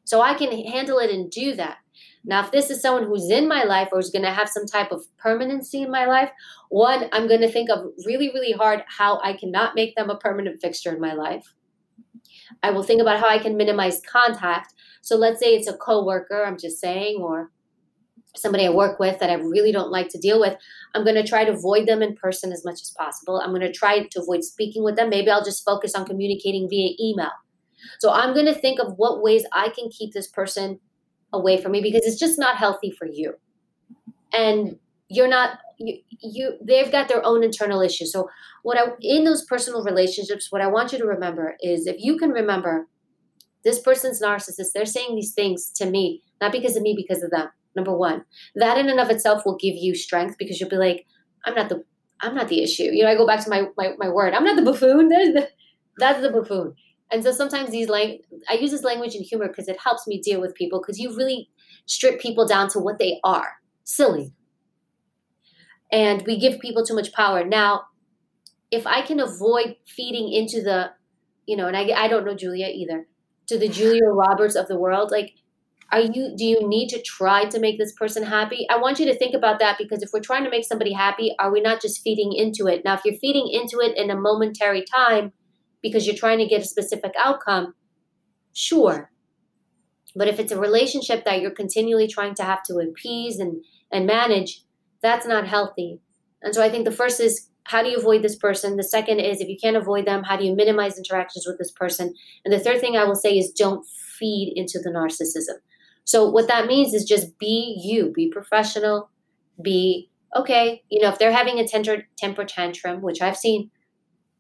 So I can handle it and do that. Now, if this is someone who's in my life or is going to have some type of permanency in my life, one, I'm going to think of really, really hard how I cannot make them a permanent fixture in my life. I will think about how I can minimize contact so let's say it's a coworker, I'm just saying, or somebody I work with that I really don't like to deal with, I'm going to try to avoid them in person as much as possible. I'm going to try to avoid speaking with them. Maybe I'll just focus on communicating via email. So I'm going to think of what ways I can keep this person away from me because it's just not healthy for you. And you're not you, you they've got their own internal issues. So what I in those personal relationships, what I want you to remember is if you can remember this person's narcissist. They're saying these things to me, not because of me, because of them. Number one, that in and of itself will give you strength because you'll be like, I'm not the, I'm not the issue. You know, I go back to my my, my word. I'm not the buffoon. the, that's the buffoon. And so sometimes these like I use this language in humor because it helps me deal with people because you really strip people down to what they are. Silly. And we give people too much power. Now, if I can avoid feeding into the, you know, and I, I don't know Julia either, to the Julia Roberts of the world, like are you do you need to try to make this person happy? I want you to think about that because if we're trying to make somebody happy are we not just feeding into it? Now if you're feeding into it in a momentary time because you're trying to get a specific outcome sure. But if it's a relationship that you're continually trying to have to appease and and manage that's not healthy and so i think the first is how do you avoid this person the second is if you can't avoid them how do you minimize interactions with this person and the third thing i will say is don't feed into the narcissism so what that means is just be you, be professional, be okay. You know, if they're having a temper, temper tantrum, which I've seen,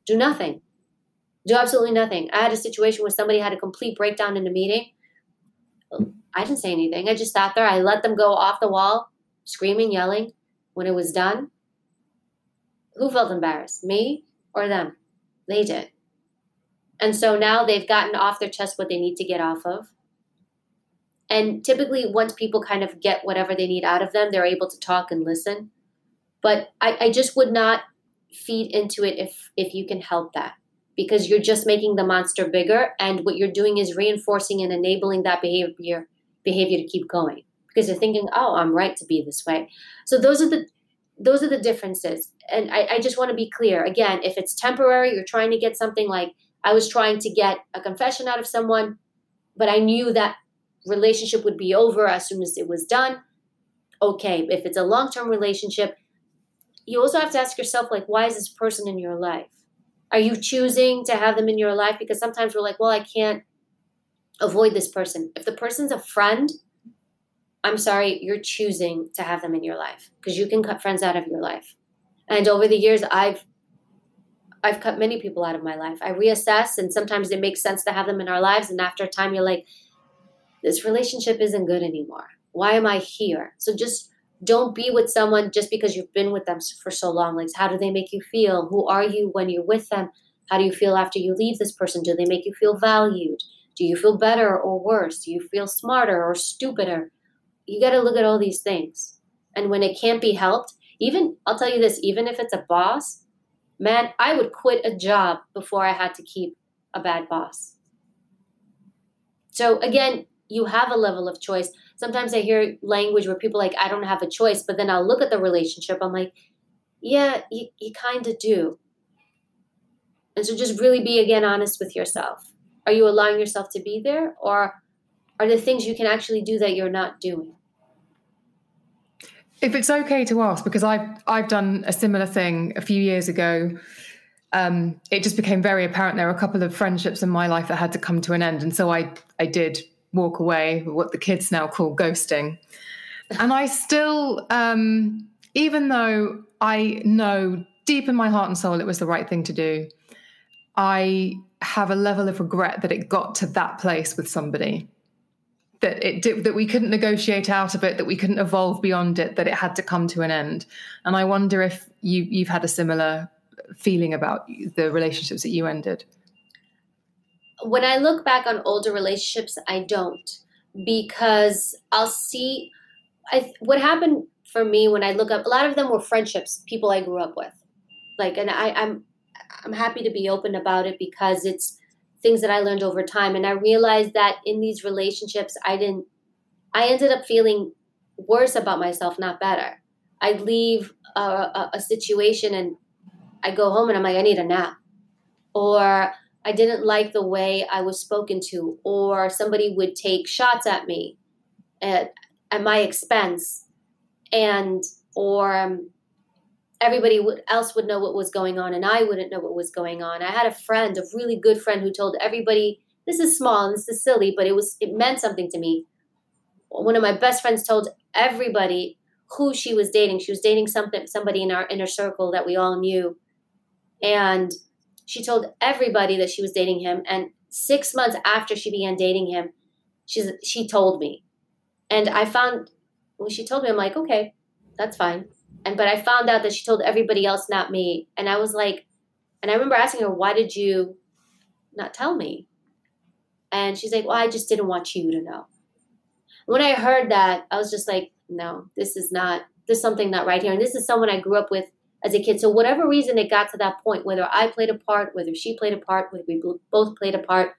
do nothing. Do absolutely nothing. I had a situation where somebody had a complete breakdown in a meeting. I didn't say anything. I just sat there. I let them go off the wall, screaming, yelling. When it was done, who felt embarrassed? Me or them? They did. And so now they've gotten off their chest what they need to get off of. And typically, once people kind of get whatever they need out of them, they're able to talk and listen. But I, I just would not feed into it if if you can help that because you're just making the monster bigger and what you're doing is reinforcing and enabling that behavior behavior to keep going because you're thinking oh i'm right to be this way. So those are the those are the differences. And I, I just want to be clear. Again if it's temporary you're trying to get something like i was trying to get a confession out of someone but i knew that relationship would be over as soon as it was done okay if it's a long-term relationship you also have to ask yourself like why is this person in your life? Are you choosing to have them in your life? Because sometimes we're like well i can't avoid this person. If the person's a friend i'm sorry you're choosing to have them in your life because you can cut friends out of your life and over the years i've i've cut many people out of my life i reassess and sometimes it makes sense to have them in our lives and after a time you're like this relationship isn't good anymore. Why am I here? So just don't be with someone just because you've been with them for so long. Like, how do they make you feel? Who are you when you're with them? How do you feel after you leave this person? Do they make you feel valued? Do you feel better or worse? Do you feel smarter or stupider? You got to look at all these things. And when it can't be helped, even, I'll tell you this, even if it's a boss, man, I would quit a job before I had to keep a bad boss. So again, you have a level of choice. Sometimes I hear language where people like, I don't have a choice, but then I'll look at the relationship. I'm like, yeah, you, you kind of do. And so just really be again honest with yourself. Are you allowing yourself to be there? Or are there things you can actually do that you're not doing? If it's okay to ask, because I've I've done a similar thing a few years ago. Um, it just became very apparent there were a couple of friendships in my life that had to come to an end, and so I I did walk away, what the kids now call ghosting. And I still, um, even though I know deep in my heart and soul it was the right thing to do, I have a level of regret that it got to that place with somebody. That it did, that we couldn't negotiate out of it, that we couldn't evolve beyond it, that it had to come to an end. And I wonder if you you've had a similar feeling about the relationships that you ended when I look back on older relationships, I don't because I'll see I, what happened for me when I look up. A lot of them were friendships, people I grew up with, like, and I, I'm I'm happy to be open about it because it's things that I learned over time, and I realized that in these relationships, I didn't. I ended up feeling worse about myself, not better. I'd leave a, a, a situation and I go home and I'm like, I need a nap, or I didn't like the way I was spoken to, or somebody would take shots at me at, at my expense, and or um, everybody else would know what was going on, and I wouldn't know what was going on. I had a friend, a really good friend, who told everybody, "This is small and this is silly, but it was it meant something to me." One of my best friends told everybody who she was dating. She was dating something somebody in our inner circle that we all knew, and she told everybody that she was dating him. And six months after she began dating him, she's she told me. And I found when she told me, I'm like, okay, that's fine. And but I found out that she told everybody else, not me. And I was like, and I remember asking her, why did you not tell me? And she's like, Well, I just didn't want you to know. When I heard that, I was just like, No, this is not, this is something not right here. And this is someone I grew up with as a kid. So, whatever reason it got to that point, whether I played a part, whether she played a part, whether we both played a part,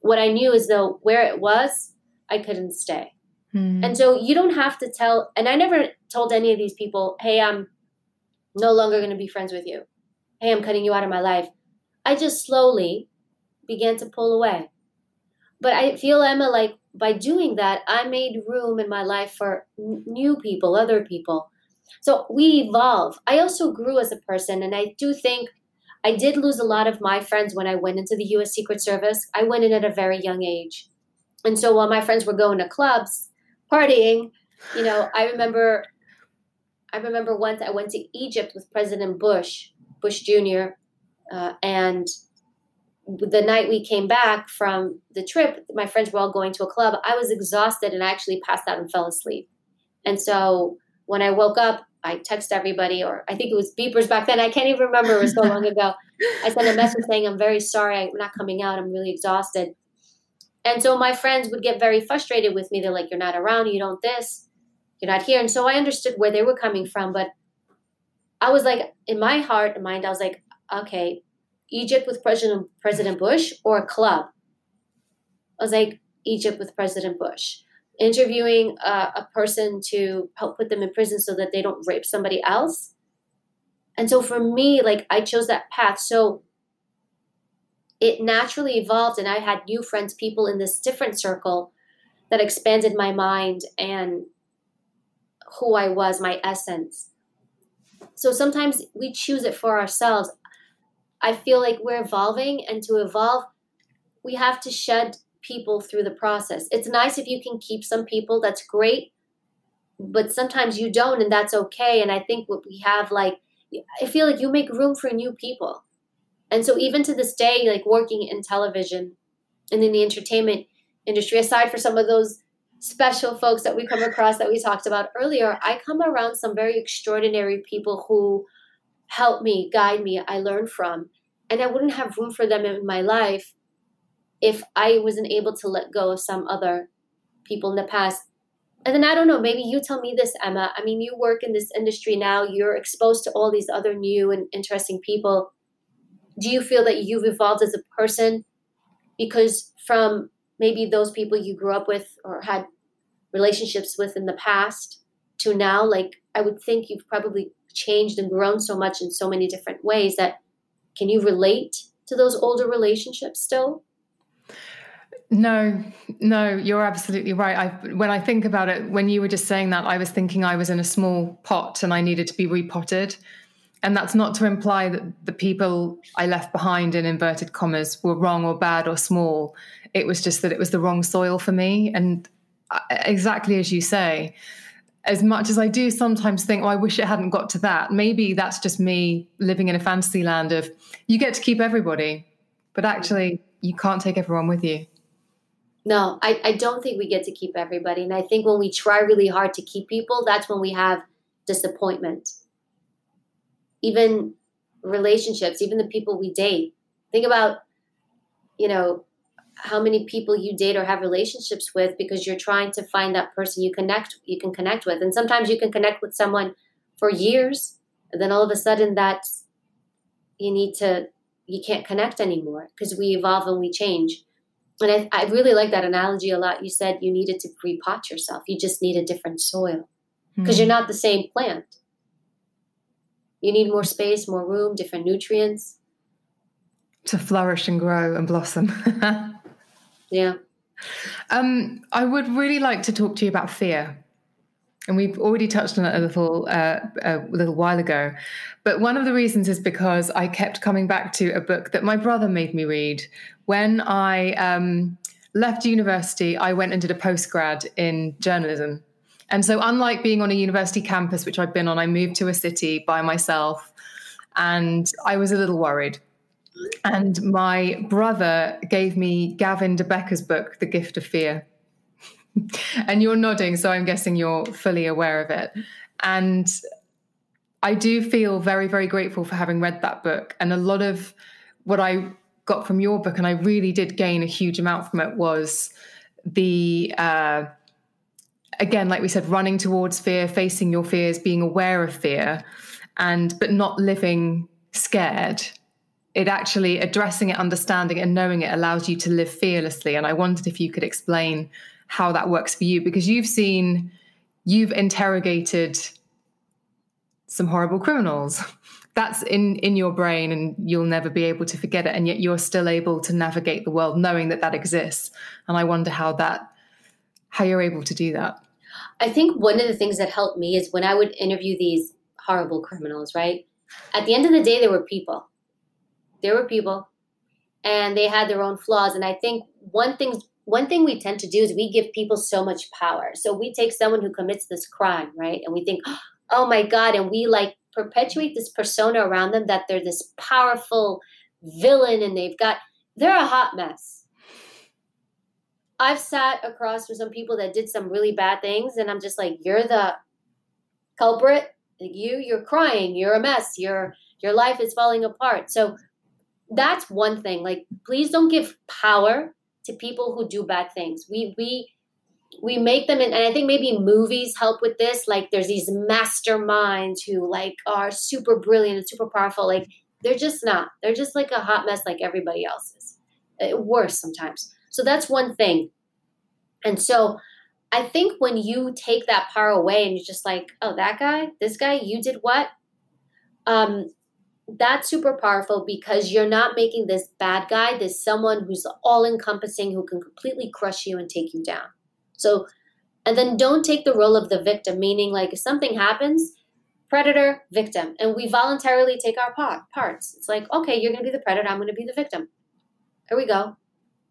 what I knew is though where it was, I couldn't stay. Hmm. And so you don't have to tell, and I never told any of these people, hey, I'm no longer going to be friends with you. Hey, I'm cutting you out of my life. I just slowly began to pull away. But I feel, Emma, like by doing that, I made room in my life for new people, other people. So we evolve. I also grew as a person, and I do think I did lose a lot of my friends when I went into the US Secret Service. I went in at a very young age. And so while my friends were going to clubs, partying, you know, I remember I remember once I went to Egypt with President Bush, Bush Jr., uh, and the night we came back from the trip, my friends were all going to a club. I was exhausted and I actually passed out and fell asleep. And so when I woke up, I text everybody, or I think it was beepers back then. I can't even remember. It was so long ago. I sent a message saying, I'm very sorry. I'm not coming out. I'm really exhausted. And so my friends would get very frustrated with me. They're like, You're not around. You don't this you're not here. And so I understood where they were coming from, but I was like, in my heart and mind, I was like, okay, Egypt with President President Bush or a club. I was like, Egypt with President Bush. Interviewing uh, a person to help put them in prison so that they don't rape somebody else. And so for me, like I chose that path. So it naturally evolved, and I had new friends, people in this different circle that expanded my mind and who I was, my essence. So sometimes we choose it for ourselves. I feel like we're evolving, and to evolve, we have to shed people through the process. It's nice if you can keep some people, that's great, but sometimes you don't, and that's okay. And I think what we have, like, I feel like you make room for new people. And so, even to this day, like working in television and in the entertainment industry, aside for some of those special folks that we come across that we talked about earlier, I come around some very extraordinary people who help me, guide me, I learn from. And I wouldn't have room for them in my life if I wasn't able to let go of some other people in the past. And then I don't know, maybe you tell me this, Emma. I mean, you work in this industry now, you're exposed to all these other new and interesting people. Do you feel that you've evolved as a person? Because from maybe those people you grew up with or had relationships with in the past to now like i would think you've probably changed and grown so much in so many different ways that can you relate to those older relationships still no, no, you're absolutely right. I, when I think about it, when you were just saying that, I was thinking I was in a small pot and I needed to be repotted. And that's not to imply that the people I left behind in inverted commas were wrong or bad or small. It was just that it was the wrong soil for me. And uh, exactly as you say, as much as I do sometimes think, oh, I wish it hadn't got to that, maybe that's just me living in a fantasy land of you get to keep everybody, but actually you can't take everyone with you. No, I, I don't think we get to keep everybody. And I think when we try really hard to keep people, that's when we have disappointment. Even relationships, even the people we date. Think about, you know, how many people you date or have relationships with because you're trying to find that person you connect you can connect with. And sometimes you can connect with someone for years and then all of a sudden that you need to you can't connect anymore because we evolve and we change. And I, I really like that analogy a lot. You said you needed to repot yourself. You just need a different soil because mm-hmm. you're not the same plant you need more space more room different nutrients to flourish and grow and blossom Yeah. Um, I would really like to talk to you about fear. And we've already touched on it a little uh, a little while ago, but one of the reasons is because I kept coming back to a book that my brother made me read when I um, left university. I went and did a postgrad in journalism, and so unlike being on a university campus, which I've been on, I moved to a city by myself, and I was a little worried and my brother gave me Gavin de Becker's book, The Gift of Fear. and you're nodding, so I'm guessing you're fully aware of it. And I do feel very, very grateful for having read that book. And a lot of what I got from your book, and I really did gain a huge amount from it, was the uh, again, like we said, running towards fear, facing your fears, being aware of fear, and but not living scared. It actually addressing it, understanding it, and knowing it allows you to live fearlessly. And I wondered if you could explain how that works for you because you've seen, you've interrogated some horrible criminals. That's in in your brain, and you'll never be able to forget it. And yet, you're still able to navigate the world knowing that that exists. And I wonder how that, how you're able to do that. I think one of the things that helped me is when I would interview these horrible criminals. Right, at the end of the day, they were people. They were people, and they had their own flaws. And I think one thing one thing we tend to do is we give people so much power. So we take someone who commits this crime, right, and we think, oh my god, and we like perpetuate this persona around them that they're this powerful villain and they've got they're a hot mess. I've sat across from some people that did some really bad things and I'm just like you're the culprit. You you're crying, you're a mess. Your your life is falling apart. So that's one thing. Like please don't give power to people who do bad things. We we we make them in, and i think maybe movies help with this like there's these masterminds who like are super brilliant and super powerful like they're just not they're just like a hot mess like everybody else is uh, worse sometimes so that's one thing and so i think when you take that power away and you're just like oh that guy this guy you did what um that's super powerful because you're not making this bad guy this someone who's all encompassing who can completely crush you and take you down so, and then don't take the role of the victim, meaning like if something happens, predator, victim, and we voluntarily take our part, parts. It's like, okay, you're going to be the predator, I'm going to be the victim. Here we go.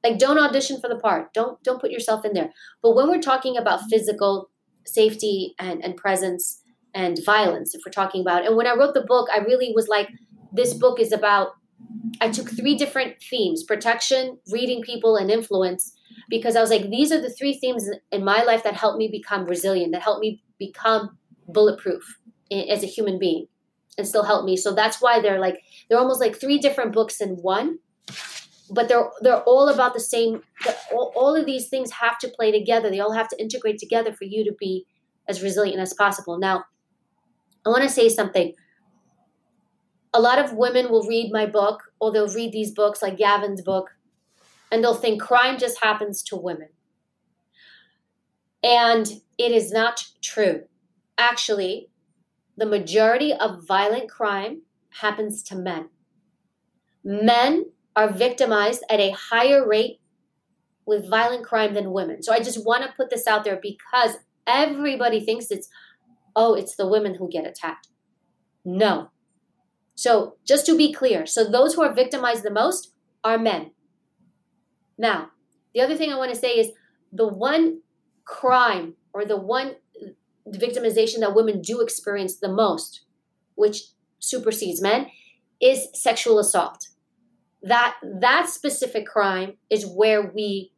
Like don't audition for the part. Don't don't put yourself in there. But when we're talking about mm-hmm. physical safety and, and presence and violence, if we're talking about, and when I wrote the book, I really was like, this book is about I took three different themes protection, reading people, and influence because I was like, these are the three themes in my life that helped me become resilient, that helped me become bulletproof as a human being and still help me. So that's why they're like, they're almost like three different books in one, but they're, they're all about the same, all, all of these things have to play together. They all have to integrate together for you to be as resilient as possible. Now, I want to say something. A lot of women will read my book or they'll read these books like Gavin's book and they'll think crime just happens to women. And it is not true. Actually, the majority of violent crime happens to men. Men are victimized at a higher rate with violent crime than women. So I just want to put this out there because everybody thinks it's, oh, it's the women who get attacked. No. So just to be clear, so those who are victimized the most are men. Now, the other thing I want to say is the one crime or the one victimization that women do experience the most, which supersedes men, is sexual assault. That that specific crime is where we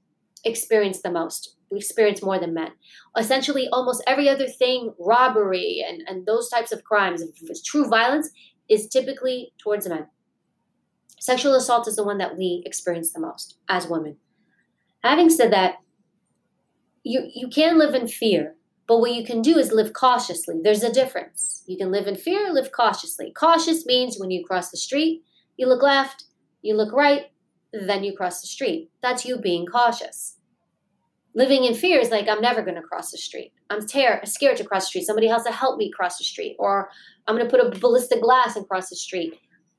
experience the most. We experience more than men. Essentially, almost every other thing, robbery and, and those types of crimes, true violence, is typically towards men. Sexual assault is the one that we experience the most as women. Having said that, you, you can live in fear, but what you can do is live cautiously. There's a difference. You can live in fear, live cautiously. Cautious means when you cross the street, you look left, you look right, then you cross the street. That's you being cautious. Living in fear is like, I'm never going to cross the street. I'm ter- scared to cross the street. Somebody has to help me cross the street. Or I'm going to put a ballistic glass and cross the street.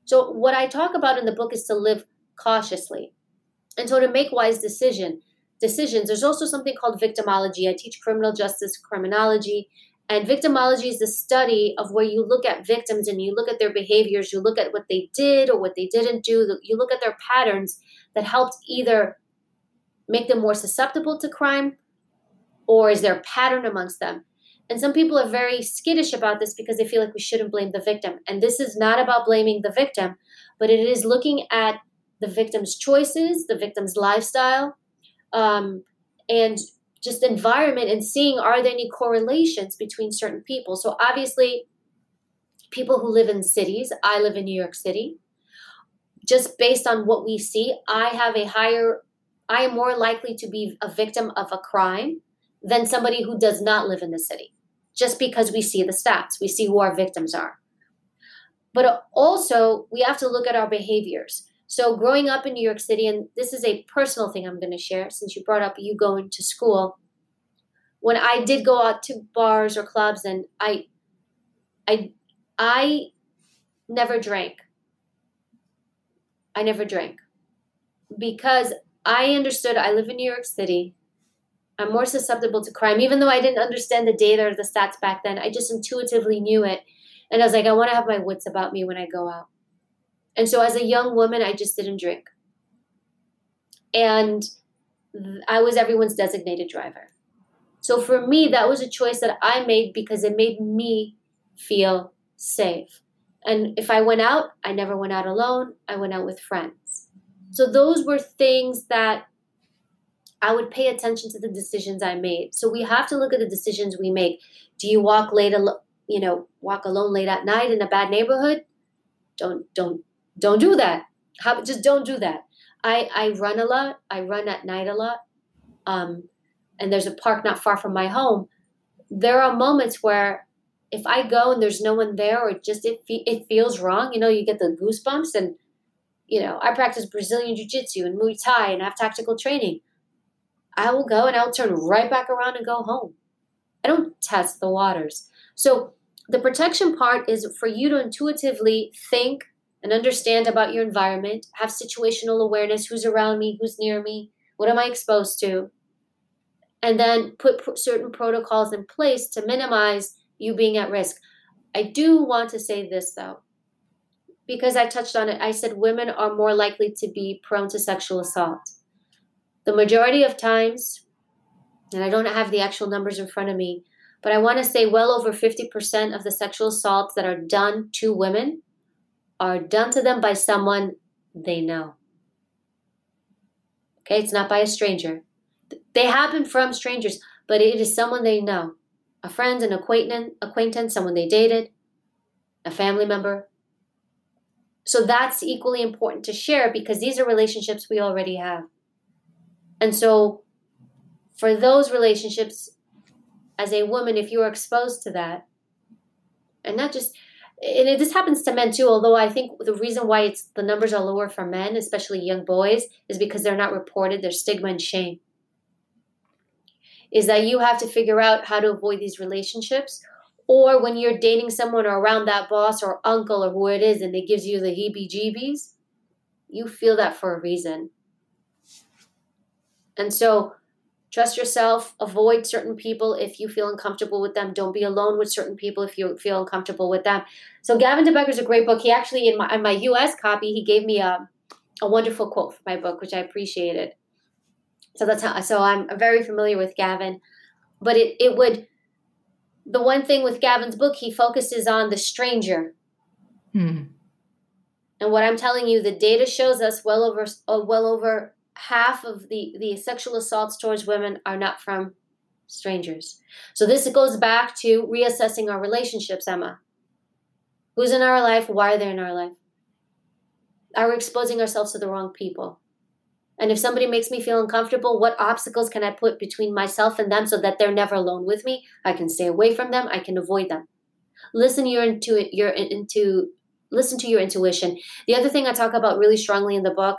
So what I talk about in the book is to live cautiously. And so to make wise decision decisions, there's also something called victimology. I teach criminal justice criminology. And victimology is the study of where you look at victims and you look at their behaviors, you look at what they did or what they didn't do, you look at their patterns that helped either make them more susceptible to crime or is there a pattern amongst them. And some people are very skittish about this because they feel like we shouldn't blame the victim. And this is not about blaming the victim, but it is looking at the victim's choices, the victim's lifestyle, um, and just environment and seeing are there any correlations between certain people. So obviously, people who live in cities, I live in New York City, just based on what we see, I have a higher, I am more likely to be a victim of a crime than somebody who does not live in the city, just because we see the stats, we see who our victims are. But also, we have to look at our behaviors. So, growing up in New York City, and this is a personal thing I'm going to share since you brought up you going to school. When I did go out to bars or clubs, and I, I, I never drank. I never drank because I understood I live in New York City. I'm more susceptible to crime, even though I didn't understand the data or the stats back then. I just intuitively knew it. And I was like, I want to have my wits about me when I go out. And so as a young woman, I just didn't drink. And I was everyone's designated driver. So for me, that was a choice that I made because it made me feel safe. And if I went out, I never went out alone. I went out with friends. So those were things that I would pay attention to the decisions I made. So we have to look at the decisions we make. Do you walk late, you know, walk alone late at night in a bad neighborhood? Don't don't don't do that. How, just don't do that. I I run a lot. I run at night a lot. Um, and there's a park not far from my home. There are moments where if I go and there's no one there, or just it it feels wrong, you know, you get the goosebumps. And you know, I practice Brazilian Jiu Jitsu and Muay Thai and have tactical training. I will go and I'll turn right back around and go home. I don't test the waters. So the protection part is for you to intuitively think and understand about your environment, have situational awareness who's around me, who's near me, what am I exposed to, and then put certain protocols in place to minimize you being at risk. I do want to say this though, because I touched on it. I said women are more likely to be prone to sexual assault. The majority of times, and I don't have the actual numbers in front of me, but I want to say well over 50% of the sexual assaults that are done to women are done to them by someone they know. Okay, it's not by a stranger. They happen from strangers, but it is someone they know a friend, an acquaintance, acquaintance, someone they dated, a family member. So that's equally important to share because these are relationships we already have. And so for those relationships, as a woman, if you are exposed to that, and not just and it, this happens to men too although i think the reason why it's the numbers are lower for men especially young boys is because they're not reported there's stigma and shame. Is that you have to figure out how to avoid these relationships or when you're dating someone or around that boss or uncle or who it is and it gives you the heebie jeebies you feel that for a reason. And so trust yourself avoid certain people if you feel uncomfortable with them don't be alone with certain people if you feel uncomfortable with them so gavin de becker is a great book he actually in my, in my us copy he gave me a, a wonderful quote for my book which i appreciated so that's how. So I'm very familiar with Gavin, but it it would. The one thing with Gavin's book, he focuses on the stranger. Hmm. And what I'm telling you, the data shows us well over uh, well over half of the the sexual assaults towards women are not from strangers. So this goes back to reassessing our relationships, Emma. Who's in our life? Why are they in our life? Are we exposing ourselves to the wrong people? And if somebody makes me feel uncomfortable, what obstacles can I put between myself and them so that they're never alone with me? I can stay away from them. I can avoid them. Listen your into your into listen to your intuition. The other thing I talk about really strongly in the book,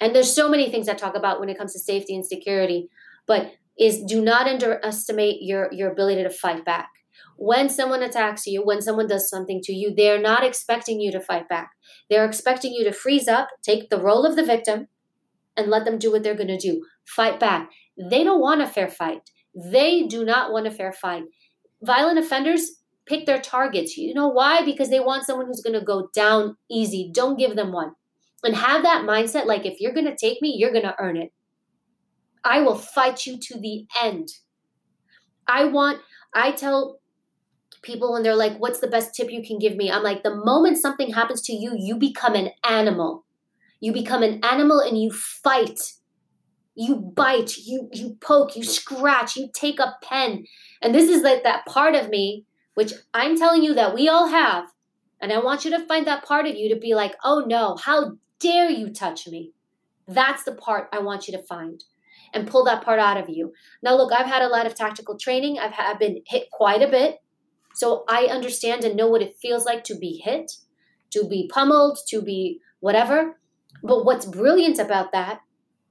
and there's so many things I talk about when it comes to safety and security, but is do not underestimate your your ability to fight back. When someone attacks you, when someone does something to you, they're not expecting you to fight back. They're expecting you to freeze up, take the role of the victim, and let them do what they're going to do. Fight back. They don't want a fair fight. They do not want a fair fight. Violent offenders pick their targets. You know why? Because they want someone who's going to go down easy. Don't give them one. And have that mindset like if you're going to take me, you're going to earn it. I will fight you to the end. I want, I tell people when they're like, what's the best tip you can give me? I'm like, the moment something happens to you, you become an animal. You become an animal and you fight. You bite, you you poke, you scratch, you take a pen. And this is like that part of me which I'm telling you that we all have And I want you to find that part of you to be like, oh no, how dare you touch me? That's the part I want you to find and pull that part out of you. Now, look, I've had a lot of tactical training. I've, I've been hit quite a bit. So I understand and know what it feels like to be hit, to be pummeled, to be whatever. But what's brilliant about that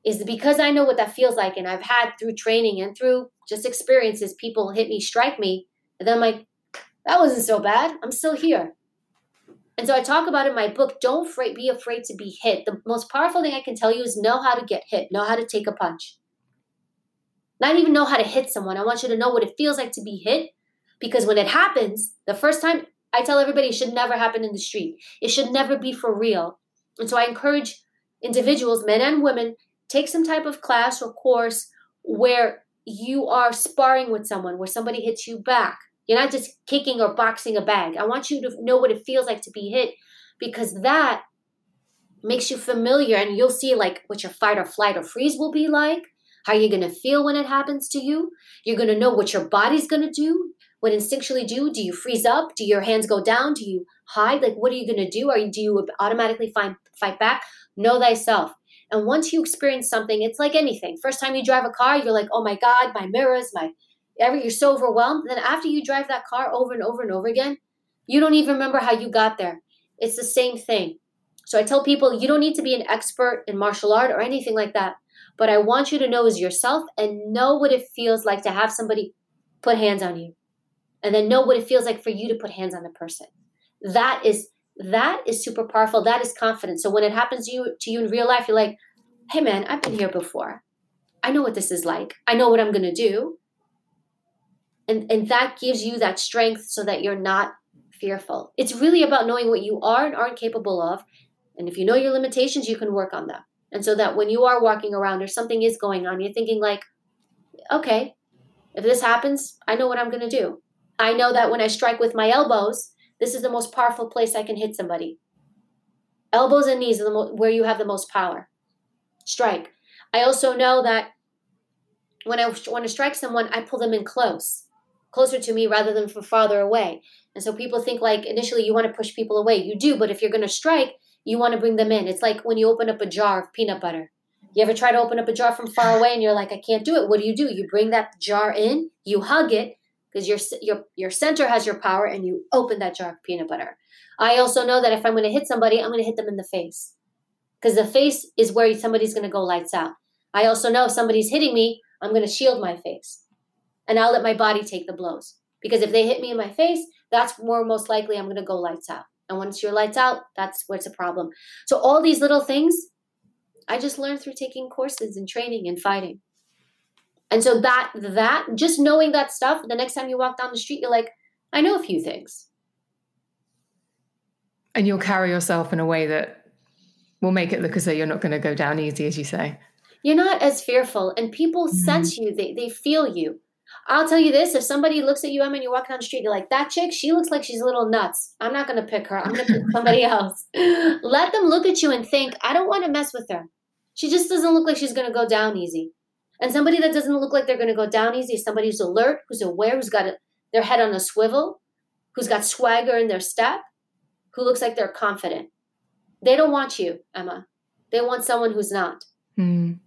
is because I know what that feels like, and I've had through training and through just experiences, people hit me, strike me, and then I'm like, that wasn't so bad. I'm still here. And so I talk about in my book, don't afraid, be afraid to be hit. The most powerful thing I can tell you is know how to get hit, know how to take a punch. Not even know how to hit someone. I want you to know what it feels like to be hit because when it happens, the first time I tell everybody it should never happen in the street. It should never be for real. And so I encourage individuals, men and women, take some type of class or course where you are sparring with someone, where somebody hits you back. You're not just kicking or boxing a bag. I want you to know what it feels like to be hit because that makes you familiar and you'll see like what your fight or flight or freeze will be like, how you're going to feel when it happens to you. You're going to know what your body's going to do. What instinctually do? Do you freeze up? Do your hands go down? Do you hide? Like, what are you going to do? Are you, do you automatically find, fight back? Know thyself. And once you experience something, it's like anything. First time you drive a car, you're like, oh my God, my mirrors, my you're so overwhelmed. Then after you drive that car over and over and over again, you don't even remember how you got there. It's the same thing. So I tell people you don't need to be an expert in martial art or anything like that. But I want you to know is yourself and know what it feels like to have somebody put hands on you. And then know what it feels like for you to put hands on the person. That is that is super powerful. That is confidence. So when it happens to you to you in real life, you're like, hey man, I've been here before. I know what this is like. I know what I'm gonna do and and that gives you that strength so that you're not fearful. It's really about knowing what you are and aren't capable of. And if you know your limitations you can work on them and so that when you are walking around or something is going on you're thinking like okay if this happens i know what i'm going to do. I know that when i strike with my elbows this is the most powerful place i can hit somebody. Elbows and knees are the mo- where you have the most power. Strike. I also know that when i want to strike someone i pull them in close closer to me rather than from farther away. And so people think like initially you want to push people away. You do, but if you're going to strike, you want to bring them in. It's like when you open up a jar of peanut butter. You ever try to open up a jar from far away and you're like, I can't do it. What do you do? You bring that jar in, you hug it because your your your center has your power, and you open that jar of peanut butter. I also know that if I'm going to hit somebody, I'm going to hit them in the face because the face is where somebody's going to go lights out. I also know if somebody's hitting me, I'm going to shield my face and I'll let my body take the blows. Because if they hit me in my face, that's more most likely I'm going to go lights out. And once you're lights out, that's where it's a problem. So all these little things, I just learned through taking courses and training and fighting. And so that that just knowing that stuff, the next time you walk down the street, you're like, I know a few things. And you'll carry yourself in a way that will make it look as though you're not going to go down easy, as you say. You're not as fearful, and people mm-hmm. sense you. They they feel you. I'll tell you this: if somebody looks at you, Emma, and you're walking down the street, you're like, "That chick, she looks like she's a little nuts. I'm not going to pick her. I'm going to pick somebody else." Let them look at you and think, "I don't want to mess with her. She just doesn't look like she's going to go down easy." And somebody that doesn't look like they're going to go down easy is somebody who's alert, who's aware, who's got a, their head on a swivel, who's got swagger in their step, who looks like they're confident. They don't want you, Emma. They want someone who's not. Mm.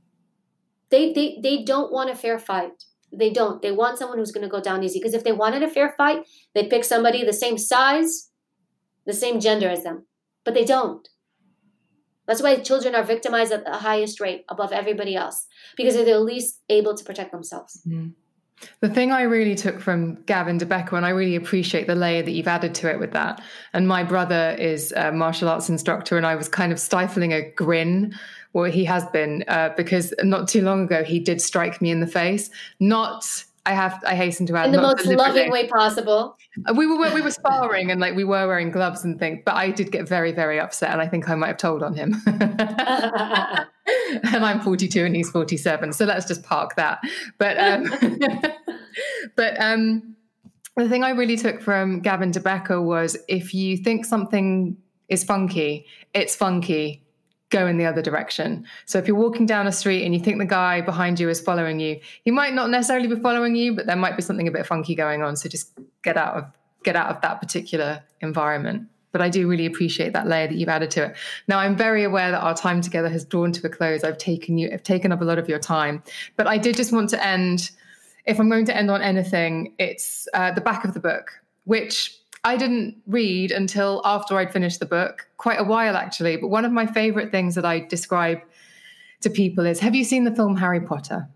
They, they, they don't want a fair fight. They don't. They want someone who's going to go down easy. Because if they wanted a fair fight, they'd pick somebody the same size, the same gender as them. But they don't. That's why children are victimized at the highest rate above everybody else because they're the least able to protect themselves. Mm. The thing I really took from Gavin de Becker, and I really appreciate the layer that you've added to it with that. And my brother is a martial arts instructor, and I was kind of stifling a grin well, he has been uh, because not too long ago he did strike me in the face. Not I have I hasten to add in the most loving way possible. Uh, we were we were sparring and like we were wearing gloves and things, but I did get very very upset and I think I might have told on him. and I'm 42 and he's 47, so let's just park that. But um, but um, the thing I really took from Gavin de Becker was if you think something is funky, it's funky go in the other direction. So if you're walking down a street and you think the guy behind you is following you, he might not necessarily be following you, but there might be something a bit funky going on. So just get out of get out of that particular environment. but I do really appreciate that layer that you've added to it. Now I'm very aware that our time together has drawn to a close. I've taken you, I've taken up a lot of your time, but I did just want to end. If I'm going to end on anything, it's uh, the back of the book, which I didn't read until after I'd finished the book, quite a while actually. But one of my favorite things that I describe to people is Have you seen the film Harry Potter?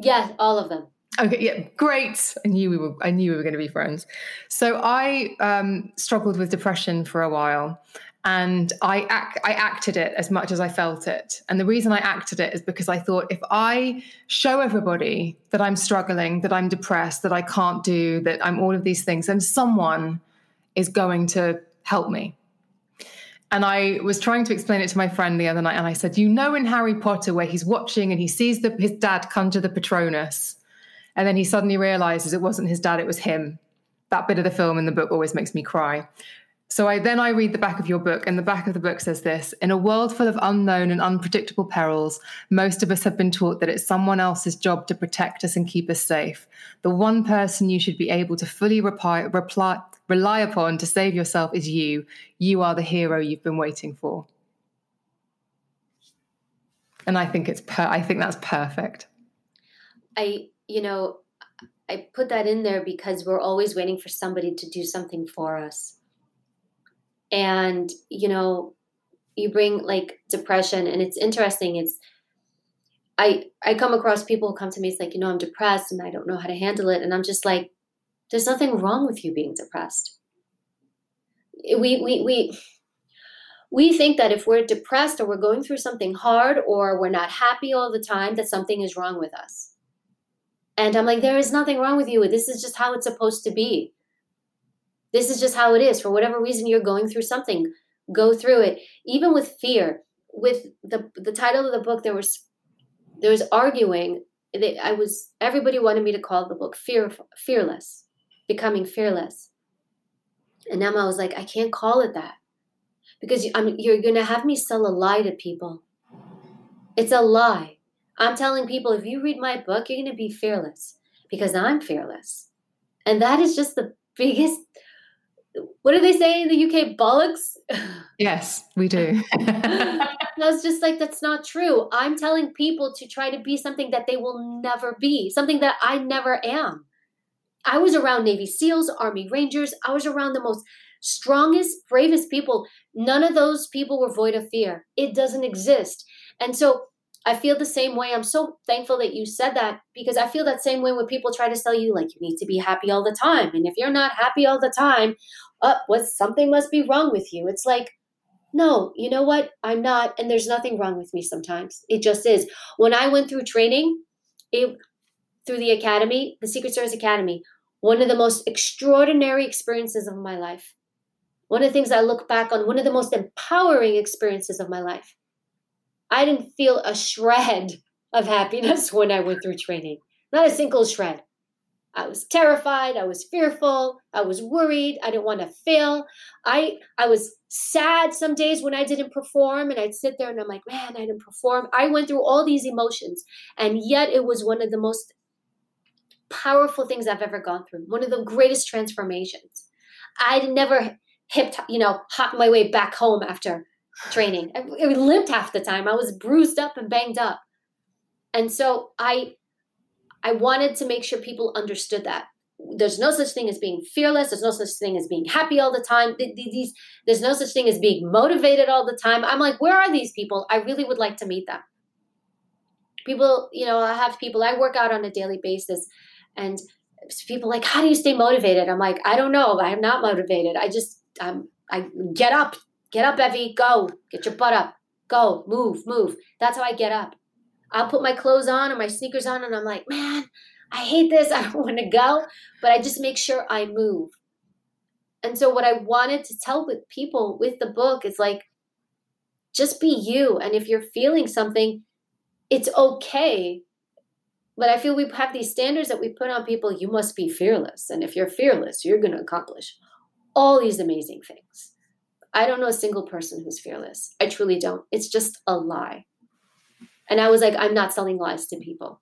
Yeah, all of them. Okay, yeah, great. I knew we were. I knew we were going to be friends. So I um, struggled with depression for a while, and I I acted it as much as I felt it. And the reason I acted it is because I thought if I show everybody that I'm struggling, that I'm depressed, that I can't do, that I'm all of these things, then someone is going to help me. And I was trying to explain it to my friend the other night, and I said, "You know, in Harry Potter, where he's watching and he sees the, his dad conjure the Patronus." And then he suddenly realizes it wasn't his dad, it was him. That bit of the film in the book always makes me cry. So I then I read the back of your book, and the back of the book says this: In a world full of unknown and unpredictable perils, most of us have been taught that it's someone else's job to protect us and keep us safe. The one person you should be able to fully reply, reply, rely upon to save yourself is you. You are the hero you've been waiting for. And I think it's per- I think that's perfect. I you know, I put that in there because we're always waiting for somebody to do something for us. And, you know, you bring like depression and it's interesting. It's, I, I come across people who come to me, it's like, you know, I'm depressed and I don't know how to handle it. And I'm just like, there's nothing wrong with you being depressed. We, we, we, we think that if we're depressed or we're going through something hard or we're not happy all the time, that something is wrong with us and I'm like, there is nothing wrong with you. This is just how it's supposed to be. This is just how it is. For whatever reason you're going through something, go through it. Even with fear, with the the title of the book, there was there was arguing. I was everybody wanted me to call the book fear fearless, becoming fearless. And Emma was like, I can't call it that because I'm, you're going to have me sell a lie to people. It's a lie. I'm telling people if you read my book, you're going to be fearless because I'm fearless. And that is just the biggest what do they say in the UK? Bollocks? Yes, we do. I was just like, that's not true. I'm telling people to try to be something that they will never be, something that I never am. I was around Navy SEALs, Army Rangers. I was around the most strongest, bravest people. None of those people were void of fear. It doesn't exist. And so I feel the same way. I'm so thankful that you said that because I feel that same way when people try to sell you like you need to be happy all the time. And if you're not happy all the time, uh, what something must be wrong with you. It's like, no, you know what? I'm not, and there's nothing wrong with me sometimes. It just is. When I went through training, it through the academy, the Secret Service Academy, one of the most extraordinary experiences of my life. One of the things I look back on, one of the most empowering experiences of my life I didn't feel a shred of happiness when I went through training. Not a single shred. I was terrified, I was fearful, I was worried, I didn't want to fail. I I was sad some days when I didn't perform and I'd sit there and I'm like, "Man, I didn't perform." I went through all these emotions and yet it was one of the most powerful things I've ever gone through. One of the greatest transformations. I'd never hipped, you know, hopped my way back home after training. I, I limped half the time. I was bruised up and banged up. And so I I wanted to make sure people understood that. There's no such thing as being fearless. There's no such thing as being happy all the time. These, there's no such thing as being motivated all the time. I'm like, where are these people? I really would like to meet them. People, you know, I have people, I work out on a daily basis and people like, how do you stay motivated? I'm like, I don't know. I'm not motivated. I just, I'm, I get up, Get up, Evy. Go. Get your butt up. Go. Move. Move. That's how I get up. I'll put my clothes on or my sneakers on, and I'm like, man, I hate this. I don't want to go. But I just make sure I move. And so, what I wanted to tell with people with the book is like, just be you. And if you're feeling something, it's okay. But I feel we have these standards that we put on people. You must be fearless. And if you're fearless, you're going to accomplish all these amazing things. I don't know a single person who's fearless. I truly don't. It's just a lie. And I was like, I'm not selling lies to people.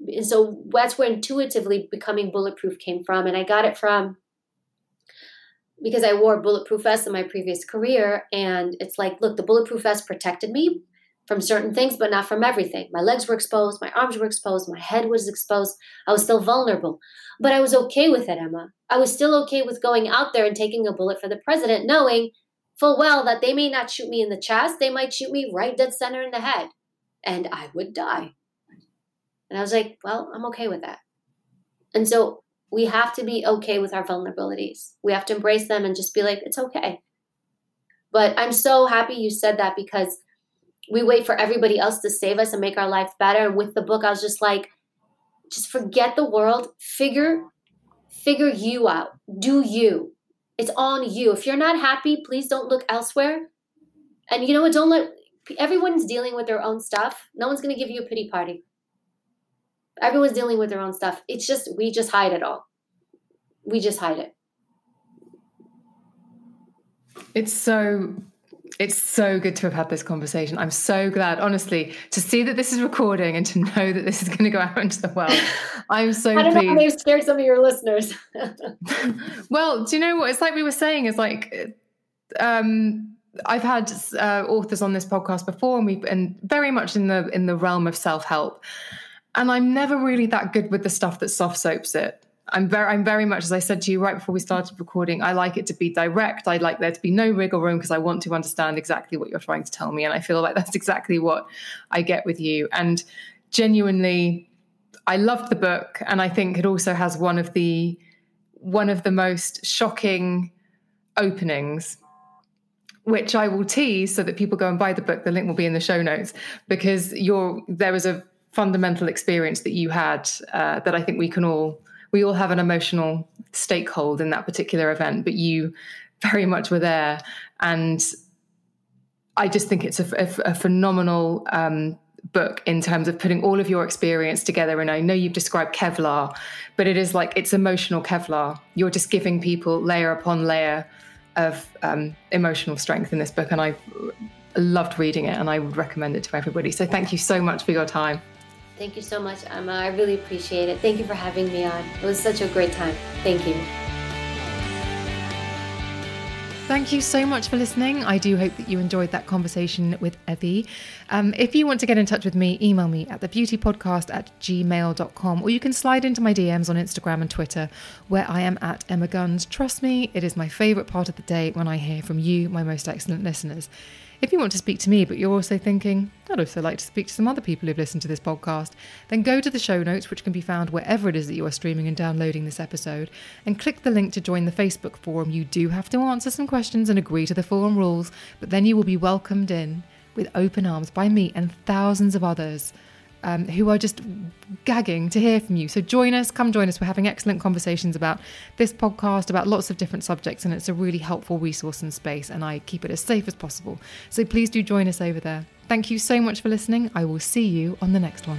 And so that's where intuitively becoming bulletproof came from. And I got it from because I wore bulletproof vests in my previous career. And it's like, look, the bulletproof vest protected me from certain things, but not from everything. My legs were exposed, my arms were exposed, my head was exposed. I was still vulnerable. But I was okay with it, Emma. I was still okay with going out there and taking a bullet for the president, knowing full well that they may not shoot me in the chest, they might shoot me right dead center in the head, and I would die. And I was like, well, I'm okay with that. And so we have to be okay with our vulnerabilities. We have to embrace them and just be like, it's okay. But I'm so happy you said that because we wait for everybody else to save us and make our life better. And with the book, I was just like, just forget the world, figure figure you out. Do you. It's on you. If you're not happy, please don't look elsewhere. And you know what? Don't let everyone's dealing with their own stuff. No one's going to give you a pity party. Everyone's dealing with their own stuff. It's just we just hide it all. We just hide it. It's so it's so good to have had this conversation. I'm so glad, honestly, to see that this is recording and to know that this is going to go out into the world. I'm so I don't pleased. know how they've scared some of your listeners. well, do you know what? It's like we were saying, is like, um, I've had uh, authors on this podcast before, and we and very much in the in the realm of self help, and I'm never really that good with the stuff that soft soaps it. I'm very, I'm very much, as I said to you right before we started recording, I like it to be direct. I'd like there to be no wiggle room because I want to understand exactly what you're trying to tell me. And I feel like that's exactly what I get with you. And genuinely, I loved the book. And I think it also has one of the, one of the most shocking openings which I will tease so that people go and buy the book. The link will be in the show notes because you're, there was a fundamental experience that you had uh, that I think we can all we all have an emotional stakehold in that particular event, but you very much were there. And I just think it's a, a, a phenomenal um, book in terms of putting all of your experience together. And I know you've described Kevlar, but it is like it's emotional Kevlar. You're just giving people layer upon layer of um, emotional strength in this book. And I loved reading it and I would recommend it to everybody. So thank you so much for your time. Thank you so much, Emma. I really appreciate it. Thank you for having me on. It was such a great time. Thank you. Thank you so much for listening. I do hope that you enjoyed that conversation with Evy. Um, if you want to get in touch with me, email me at thebeautypodcast at gmail.com or you can slide into my DMs on Instagram and Twitter where I am at Emma Guns. Trust me, it is my favourite part of the day when I hear from you, my most excellent listeners. If you want to speak to me, but you're also thinking, I'd also like to speak to some other people who've listened to this podcast, then go to the show notes, which can be found wherever it is that you are streaming and downloading this episode, and click the link to join the Facebook forum. You do have to answer some questions and agree to the forum rules, but then you will be welcomed in with open arms by me and thousands of others um, who are just gagging to hear from you. So join us, come join us. We're having excellent conversations about this podcast, about lots of different subjects, and it's a really helpful resource and space, and I keep it as safe as possible. So please do join us over there. Thank you so much for listening. I will see you on the next one.